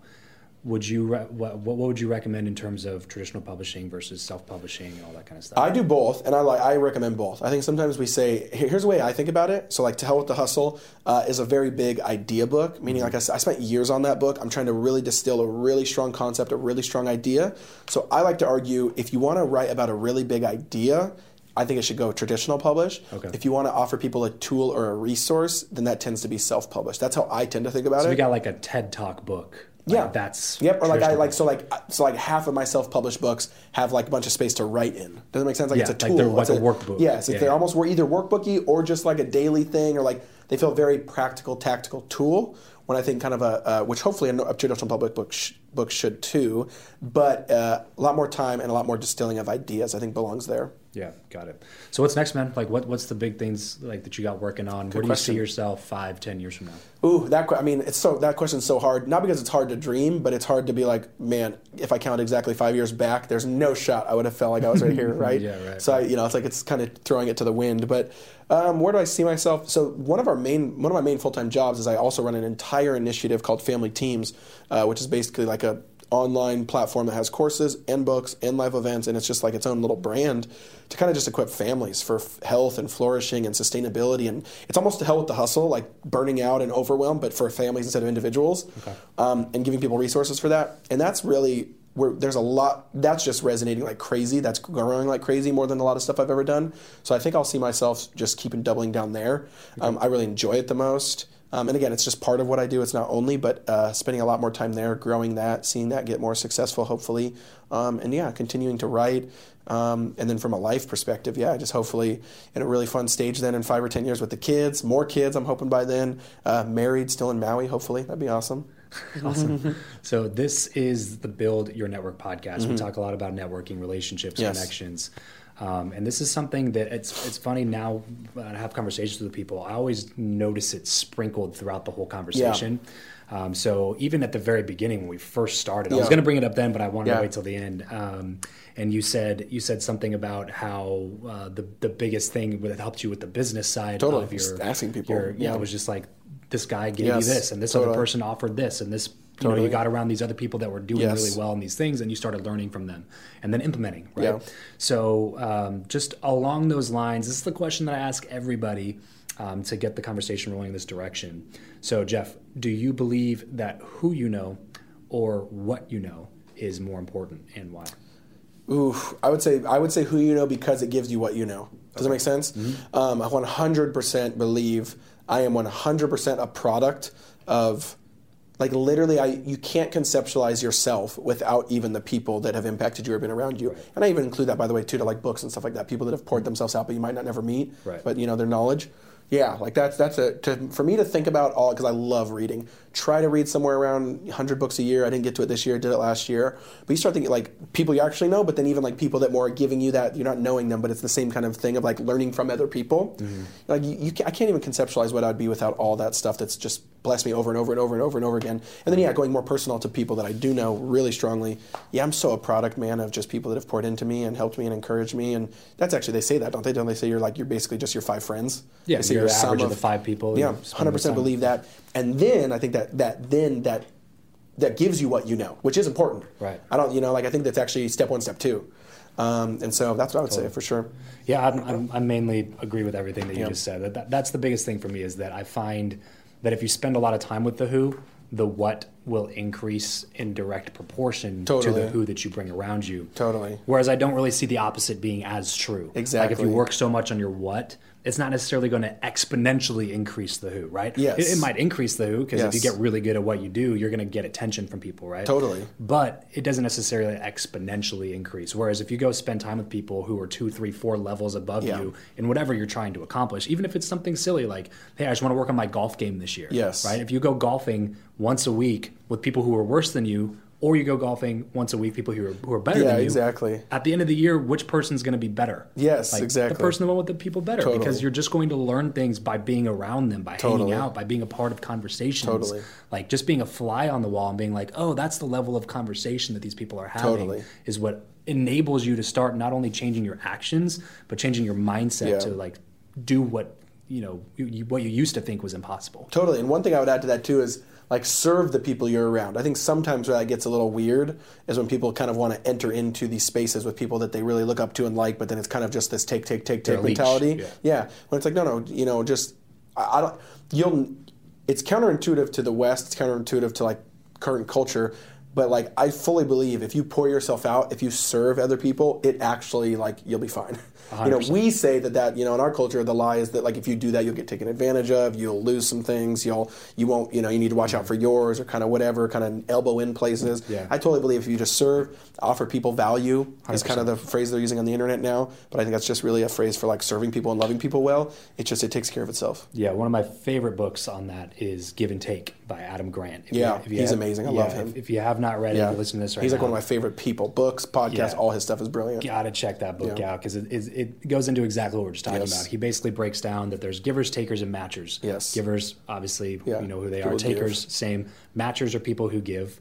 would you re- what, what would you recommend in terms of traditional publishing versus self-publishing and all that kind of stuff i do both and i like i recommend both i think sometimes we say here's the way i think about it so like to hell with the hustle uh, is a very big idea book meaning like I, I spent years on that book i'm trying to really distill a really strong concept a really strong idea so i like to argue if you want to write about a really big idea I think it should go traditional publish. Okay. If you want to offer people a tool or a resource, then that tends to be self-published. That's how I tend to think about so it. So we got like a TED Talk book like yeah, that's yep. Or like I like so like so like half of my self-published books have like a bunch of space to write in. Does that make sense? Like yeah, it's a tool. Like they're like a, workbook. Yes, yeah, they're yeah. almost were either workbooky or just like a daily thing, or like they feel very practical, tactical tool. When I think kind of a uh, which hopefully a, a traditional public book sh- book should too, but uh, a lot more time and a lot more distilling of ideas. I think belongs there. Yeah, got it. So what's next, man? Like, what what's the big things like that you got working on? Good Where do question. you see yourself five, ten years from now? Ooh, that I mean, it's so that question's so hard. Not because it's hard to dream, but it's hard to be like, man, if I count exactly five years back, there's no shot I would have felt like I was right here, right? yeah, right. So I, you know, it's like it's kind of throwing it to the wind. But um, where do I see myself? So one of our main one of my main full time jobs is I also run an entire initiative called Family Teams, uh, which is basically like a online platform that has courses and books and live events, and it's just like its own little brand to kind of just equip families for health and flourishing and sustainability. And it's almost to hell with the hustle, like burning out and overwhelm, but for families instead of individuals, okay. um, and giving people resources for that. And that's really where there's a lot that's just resonating like crazy. That's growing like crazy more than a lot of stuff I've ever done. So I think I'll see myself just keeping doubling down there. Okay. Um, I really enjoy it the most. Um, and again, it's just part of what I do. It's not only, but uh, spending a lot more time there, growing that, seeing that get more successful, hopefully, um, and yeah, continuing to write. Um, and then from a life perspective, yeah, just hopefully in a really fun stage then in five or ten years with the kids, more kids. I'm hoping by then, uh, married, still in Maui. Hopefully, that'd be awesome. awesome. so this is the Build Your Network podcast. Mm-hmm. We talk a lot about networking, relationships, yes. connections. Um, and this is something that it's it's funny now when I have conversations with people. I always notice it sprinkled throughout the whole conversation. Yeah. Um, so even at the very beginning when we first started, yeah. I was going to bring it up then, but I wanted yeah. to wait till the end. Um, and you said you said something about how uh, the the biggest thing that helped you with the business side totally. of your just asking people. Your, yeah, it was just like this guy gave yes. you this, and this totally. other person offered this, and this you know you got around these other people that were doing yes. really well in these things and you started learning from them and then implementing right yeah. so um, just along those lines this is the question that i ask everybody um, to get the conversation rolling in this direction so jeff do you believe that who you know or what you know is more important and why Ooh, I would say I would say who you know because it gives you what you know. Does okay. that make sense? Mm-hmm. Um, I 100% believe I am 100% a product of like literally I, you can't conceptualize yourself without even the people that have impacted you or been around you right. and i even include that by the way too to like books and stuff like that people that have poured themselves out but you might not never meet right. but you know their knowledge Yeah, like that's that's a to, for me to think about all because I love reading. Try to read somewhere around 100 books a year. I didn't get to it this year. Did it last year. But you start thinking like people you actually know, but then even like people that more are giving you that you're not knowing them, but it's the same kind of thing of like learning from other people. Mm-hmm. Like you, you I can't even conceptualize what I'd be without all that stuff that's just blessed me over and over and over and over and over again. And then yeah, going more personal to people that I do know really strongly. Yeah, I'm so a product man of just people that have poured into me and helped me and encouraged me. And that's actually they say that, don't they? Don't they say you're like you're basically just your five friends? Yeah, they you're, you're average of, of the five people. Yeah, hundred percent believe that. And then I think that that then that that gives you what you know, which is important. Right. I don't, you know, like I think that's actually step one, step two. Um, and so that's what I would totally. say for sure. Yeah, I'm, I'm, i mainly agree with everything that you yeah. just said. That, that, that's the biggest thing for me is that I find that if you spend a lot of time with the who, the what will increase in direct proportion totally. to the who that you bring around you. Totally. Whereas I don't really see the opposite being as true. Exactly. Like if you work so much on your what, it's not necessarily going to exponentially increase the who, right? Yes. It, it might increase the who because yes. if you get really good at what you do, you're going to get attention from people, right? Totally. But it doesn't necessarily exponentially increase. Whereas if you go spend time with people who are two, three, four levels above yeah. you in whatever you're trying to accomplish, even if it's something silly like, hey, I just want to work on my golf game this year. Yes. Right? If you go golfing once a week with people who are worse than you, or you go golfing once a week, people who are, who are better yeah, than you. exactly. At the end of the year, which person's going to be better? Yes, like, exactly. The person the one with the people better totally. because you're just going to learn things by being around them, by totally. hanging out, by being a part of conversations. Totally. Like just being a fly on the wall and being like, oh, that's the level of conversation that these people are having totally. is what enables you to start not only changing your actions, but changing your mindset yeah. to like do what you know you, you, what you used to think was impossible. Totally. And one thing I would add to that too is like serve the people you're around. I think sometimes where that gets a little weird is when people kind of want to enter into these spaces with people that they really look up to and like, but then it's kind of just this take, take, take, take mentality. Yeah. yeah. When it's like, no, no, you know, just I, I don't. You'll. It's counterintuitive to the West. It's counterintuitive to like current culture. But like I fully believe if you pour yourself out, if you serve other people, it actually like you'll be fine. 100%. You know, we say that that you know in our culture the lie is that like if you do that you'll get taken advantage of, you'll lose some things, you'll you won't you know you need to watch out for yours or kind of whatever kind of elbow in places. Yeah. I totally believe if you just serve, offer people value 100%. is kind of the phrase they're using on the internet now. But I think that's just really a phrase for like serving people and loving people well. It just it takes care of itself. Yeah, one of my favorite books on that is Give and Take by Adam Grant. If yeah, you, he's have, amazing. I yeah, love him. If, if, you have not read yeah. it, listen to this right He's like now. one of my favorite people. Books, podcasts, yeah. all his stuff is brilliant. Gotta check that book out because it, it, it goes into exactly what we're just talking yes. about. He basically breaks down that there's givers, takers, and matchers. Yes. Givers, obviously, yeah. you know who they people are. Takers, give. same. Matchers are people who give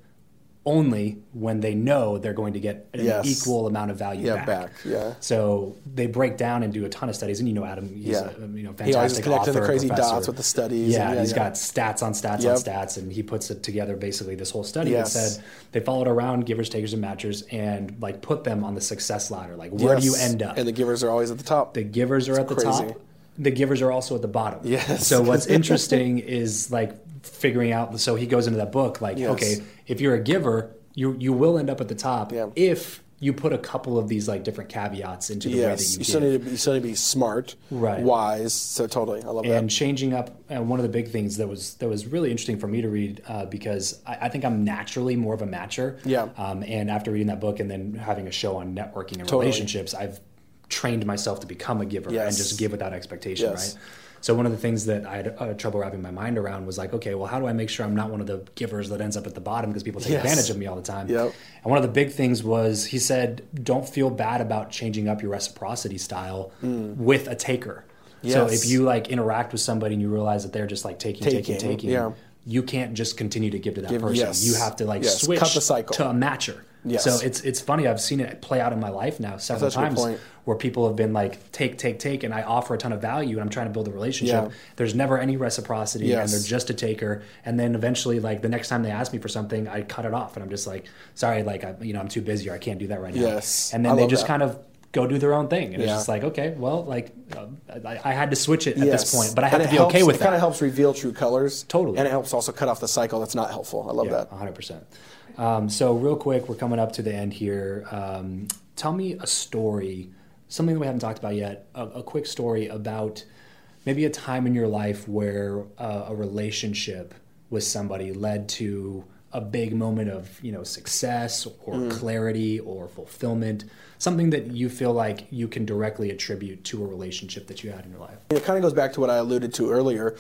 only when they know they're going to get an yes. equal amount of value yeah, back. back. Yeah. So they break down and do a ton of studies, and you know Adam, he's yeah. a um, you know fantastic he always connecting author, the crazy professor. dots with the studies. Yeah, and, yeah he's yeah. got stats on stats yep. on stats, and he puts it together basically this whole study yes. that said they followed around givers, takers, and matchers, and like put them on the success ladder. Like where yes. do you end up? And the givers are always at the top. The givers are it's at the crazy. top. The givers are also at the bottom. Yes. So what's interesting is like figuring out. So he goes into that book like, yes. okay, if you're a giver you you will end up at the top yeah. if you put a couple of these like different caveats into the yes. way that you, you still need to you still need to be smart, right, wise. So totally, I love and that. And changing up, and one of the big things that was that was really interesting for me to read uh, because I, I, think I'm naturally more of a matcher. Yeah. Um, and after reading that book and then having a show on networking and totally. relationships, I've trained myself to become a giver yes. and just give without expectation. Yes. Right. So one of the things that I had uh, trouble wrapping my mind around was like, okay, well, how do I make sure I'm not one of the givers that ends up at the bottom because people take yes. advantage of me all the time? Yep. And one of the big things was he said, don't feel bad about changing up your reciprocity style mm. with a taker. Yes. So if you like interact with somebody and you realize that they're just like taking, taking, taking, taking yeah. you can't just continue to give to that give, person. Yes. You have to like yes. switch Cut the cycle. to a matcher. Yes. So it's it's funny. I've seen it play out in my life now several times where people have been like take take take, and I offer a ton of value, and I'm trying to build a relationship. Yeah. There's never any reciprocity, yes. and they're just a taker. And then eventually, like the next time they ask me for something, I cut it off, and I'm just like, sorry, like I, you know, I'm too busy, or I can't do that right now. Yes. And then I they just that. kind of go do their own thing, and yeah. it's just like, okay, well, like uh, I, I, had to switch it at yes. this point, but I have to be helps, okay with it that. It kind of helps reveal true colors, totally, and it helps also cut off the cycle that's not helpful. I love yeah, that. 100. Um, so, real quick, we're coming up to the end here. Um, tell me a story, something that we haven't talked about yet, a, a quick story about maybe a time in your life where uh, a relationship with somebody led to a big moment of you know success or clarity or fulfillment something that you feel like you can directly attribute to a relationship that you had in your life. It kind of goes back to what I alluded to earlier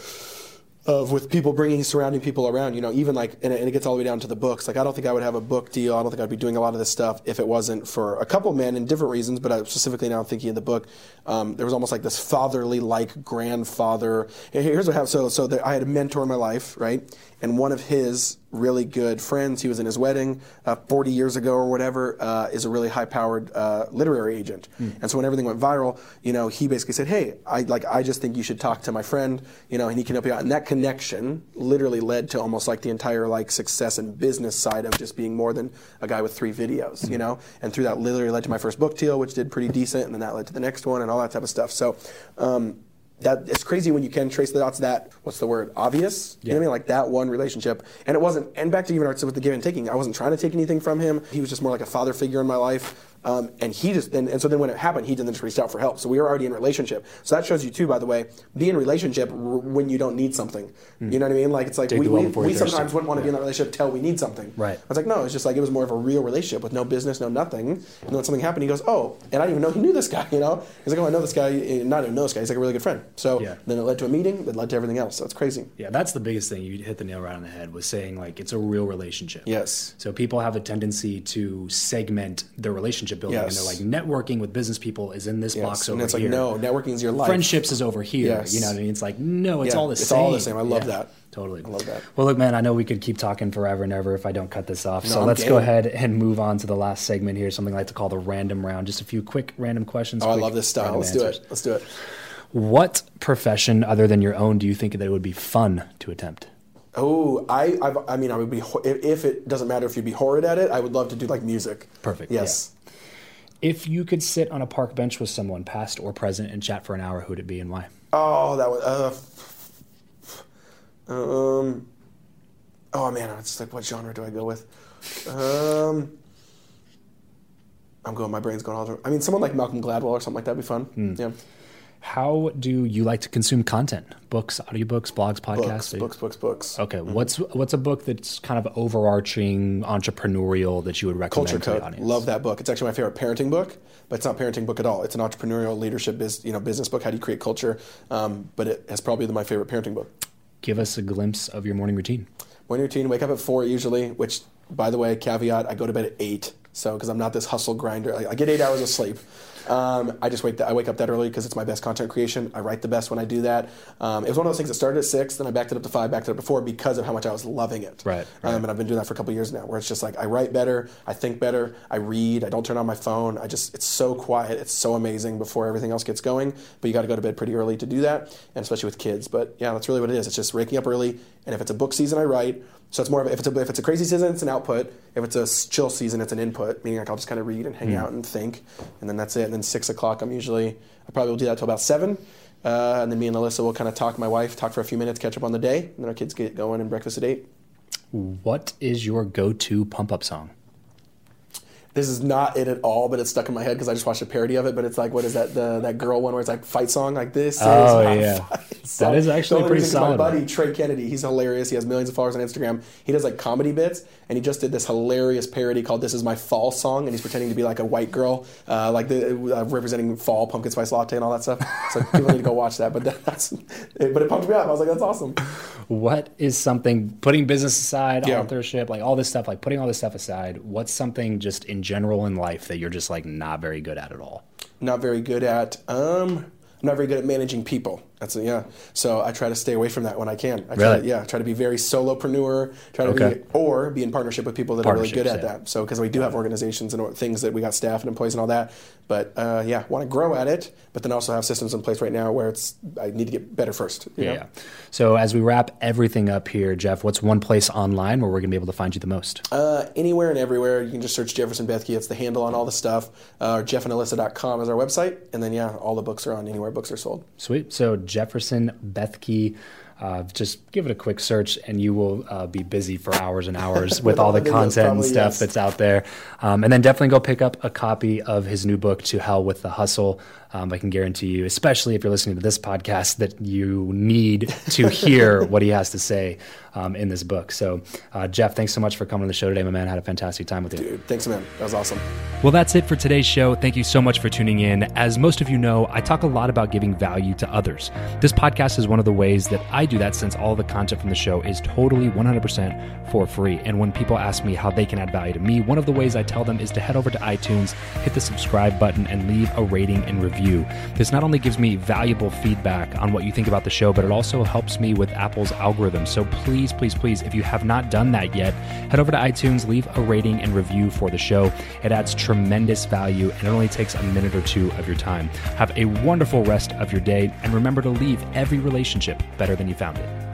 of with people bringing surrounding people around you know even like and it, and it gets all the way down to the books. Like i don't think i would have a book deal. I don't think i'd be doing a lot of this stuff if it wasn't for a couple men in different reasons but I, specifically now i'm thinking of the book um, there was almost like this fatherly like grandfather. And here's what happened. So so i had a mentor in my life right and one of his really good friends he was in his wedding uh, 40 years ago or whatever uh, is a really high powered uh, literary agent. And so when everything went viral you know he basically said hey i like i just think you should talk to my friend you know and he can help you out. And that connection literally led to almost like the entire like success and business side of just being more than a guy with three videos you know? And through that literally led to my first book deal which did pretty decent and then that led to the next one and all that type of stuff. So um, that it's crazy when you can trace the dots that what's the word obvious? You know what I mean? Like that one relationship. And it wasn't and back to even our with the give and taking I wasn't trying to take anything from him. He was just more like a father figure in my life um, and he just and, and so then when it happened he then just reached out for help. So we were already in relationship. So that shows you too by the way be in relationship r- when you don't need something. You know what I mean? Like it's like Dig we, well we, we sometimes wouldn't want to be in that relationship till we need something. Right. I was like no it's just like it was more of a real relationship with no business no nothing. And then when something happened he goes oh and I didn't even know he knew this guy you know? He's like oh I know this guy and not even know this guy he's like a really good friend. So Yeah. then it led to a meeting that led to everything else. So it's crazy. Yeah that's the biggest thing you hit the nail right on the head was saying like it's a real relationship. Yes. so people have a tendency to segment their relationship building and they're like networking with business people is in this Yes. box and over it's here like no networking is your life friendships is over here. Yes. You know what I mean? It's like, no, it's Yeah, all the it's same. It's all the same. I love Yeah, that. Totally. I love that. Well, look, man, I know we could keep talking forever and ever if I don't cut this off. so I'm let's go ahead and move on to the last segment here, something I like to call the random round. Just a few quick random questions. oh I love this style let's do it let's do it What profession other than your own do you think that it would be fun to attempt? Oh, I, I've, I mean, I would be if it doesn't matter if you'd be horrid at it. I would love to do like music. Perfect, Yes. If you could sit on a park bench with someone, past or present, and chat for an hour, who'd it be and why? Oh, that was. Uh, um. Oh man, it's like what genre do I go with? Um. I'm going. My brain's going all. over. I mean, someone like Malcolm Gladwell or something like that would be fun. Hmm. Yeah. How do you like to consume content? Books, audiobooks, blogs, podcasts? Books, books, books, books. Okay, what's what's a book that's kind of overarching entrepreneurial that you would recommend Culture to the audience? Love that book. It's actually my favorite parenting book, but it's not a parenting book at all. It's an entrepreneurial leadership, biz, you know, business book. How do you create culture? Um, but it has probably been my favorite parenting book. Give us a glimpse of your morning routine. Morning routine: wake up at four usually. Which, by the way, caveat: I go to bed at eight. So because I'm not this hustle grinder, I, I get eight hours of sleep. Um, I just wake. I wake up that early because it's my best content creation. I write the best when I do that. Um, it was one of those things that started at six, then I backed it up to five, backed it up to four because of how much I was loving it. Right, right. Um, and I've been doing that for a couple years now, where it's just like I write better, I think better, I read, I don't turn on my phone. I just it's so quiet, it's so amazing before everything else gets going. But you got to go to bed pretty early to do that, and especially with kids. But yeah, that's really what it is. It's just waking up early, and if it's a book season, I write. So it's more of if it's a if it's a crazy season, it's an output. If it's a chill season, it's an input. Meaning like I'll just kind of read and hang Hmm. out and think, and then that's it. And then six o'clock, I'm usually I probably will do that till about seven. Uh, and then me and Alyssa will kind of talk. My wife talk for a few minutes, catch up on the day, and then our kids get going and breakfast at eight. What is your go-to pump-up song? This is not it at all, but it's stuck in my head because I just watched a parody of it. But it's like, what is that? The that girl one where it's like fight song, like this. Oh, is yeah. song. That is actually pretty solid My buddy Trey Kennedy, he's hilarious. He has millions of followers on Instagram. He does like comedy bits, and he just did this hilarious parody called "This Is My Fall Song," and he's pretending to be like a white girl, uh, like the uh, representing fall pumpkin spice latte and all that stuff. So people need to go watch that. But that, that's, but it pumped me up. I was like, that's awesome. What is something putting business aside, Yeah. authorship, like all this stuff, like putting all this stuff aside? What's something just in general in life that you're just like not very good at at all? not very good at um I'm not very good at managing people. That's yeah. So I try to stay away from that when I can. I try Really? to, yeah, try to be very solopreneur. Try to Okay. be or be in partnership with people that are really good at yeah. that. So because we do have organizations and things that we got staff and employees and all that. But uh, yeah, want to grow at it, but then also have systems in place right now where it's I need to get better first. you know? Yeah. So as we wrap everything up here, Jeff, what's one place online where we're gonna be able to find you the most? Uh, anywhere and everywhere. You can just search Jefferson Bethke. It's the handle on all the stuff. Uh, jeffandalyssa.com is our website. And then, yeah, all the books are on anywhere books are sold. Sweet. So Jefferson Bethke. uh, just give it a quick search and you will uh, be busy for hours and hours with all the content and stuff yes. that's out there. Um, and then definitely go pick up a copy of his new book, To Hell with the Hustle. Um, I can guarantee you, especially if you're listening to this podcast, that you need to hear what he has to say um, in this book. So, uh, Jeff, thanks so much for coming to the show today, my man. I had a fantastic time with you. Dude, thanks, man. That was awesome. Well, that's it for today's show. Thank you so much for tuning in. As most of you know, I talk a lot about giving value to others. This podcast is one of the ways that I do that since all the content from the show is totally 100% for free. And when people ask me how they can add value to me, one of the ways I tell them is to head over to iTunes, hit the subscribe button, and leave a rating and review review. This not only gives me valuable feedback on what you think about the show, but it also helps me with Apple's algorithm. So please, please, please, if you have not done that yet, head over to iTunes, leave a rating and review for the show. It adds tremendous value and it only takes a minute or two of your time. Have a wonderful rest of your day and remember to leave every relationship better than you found it.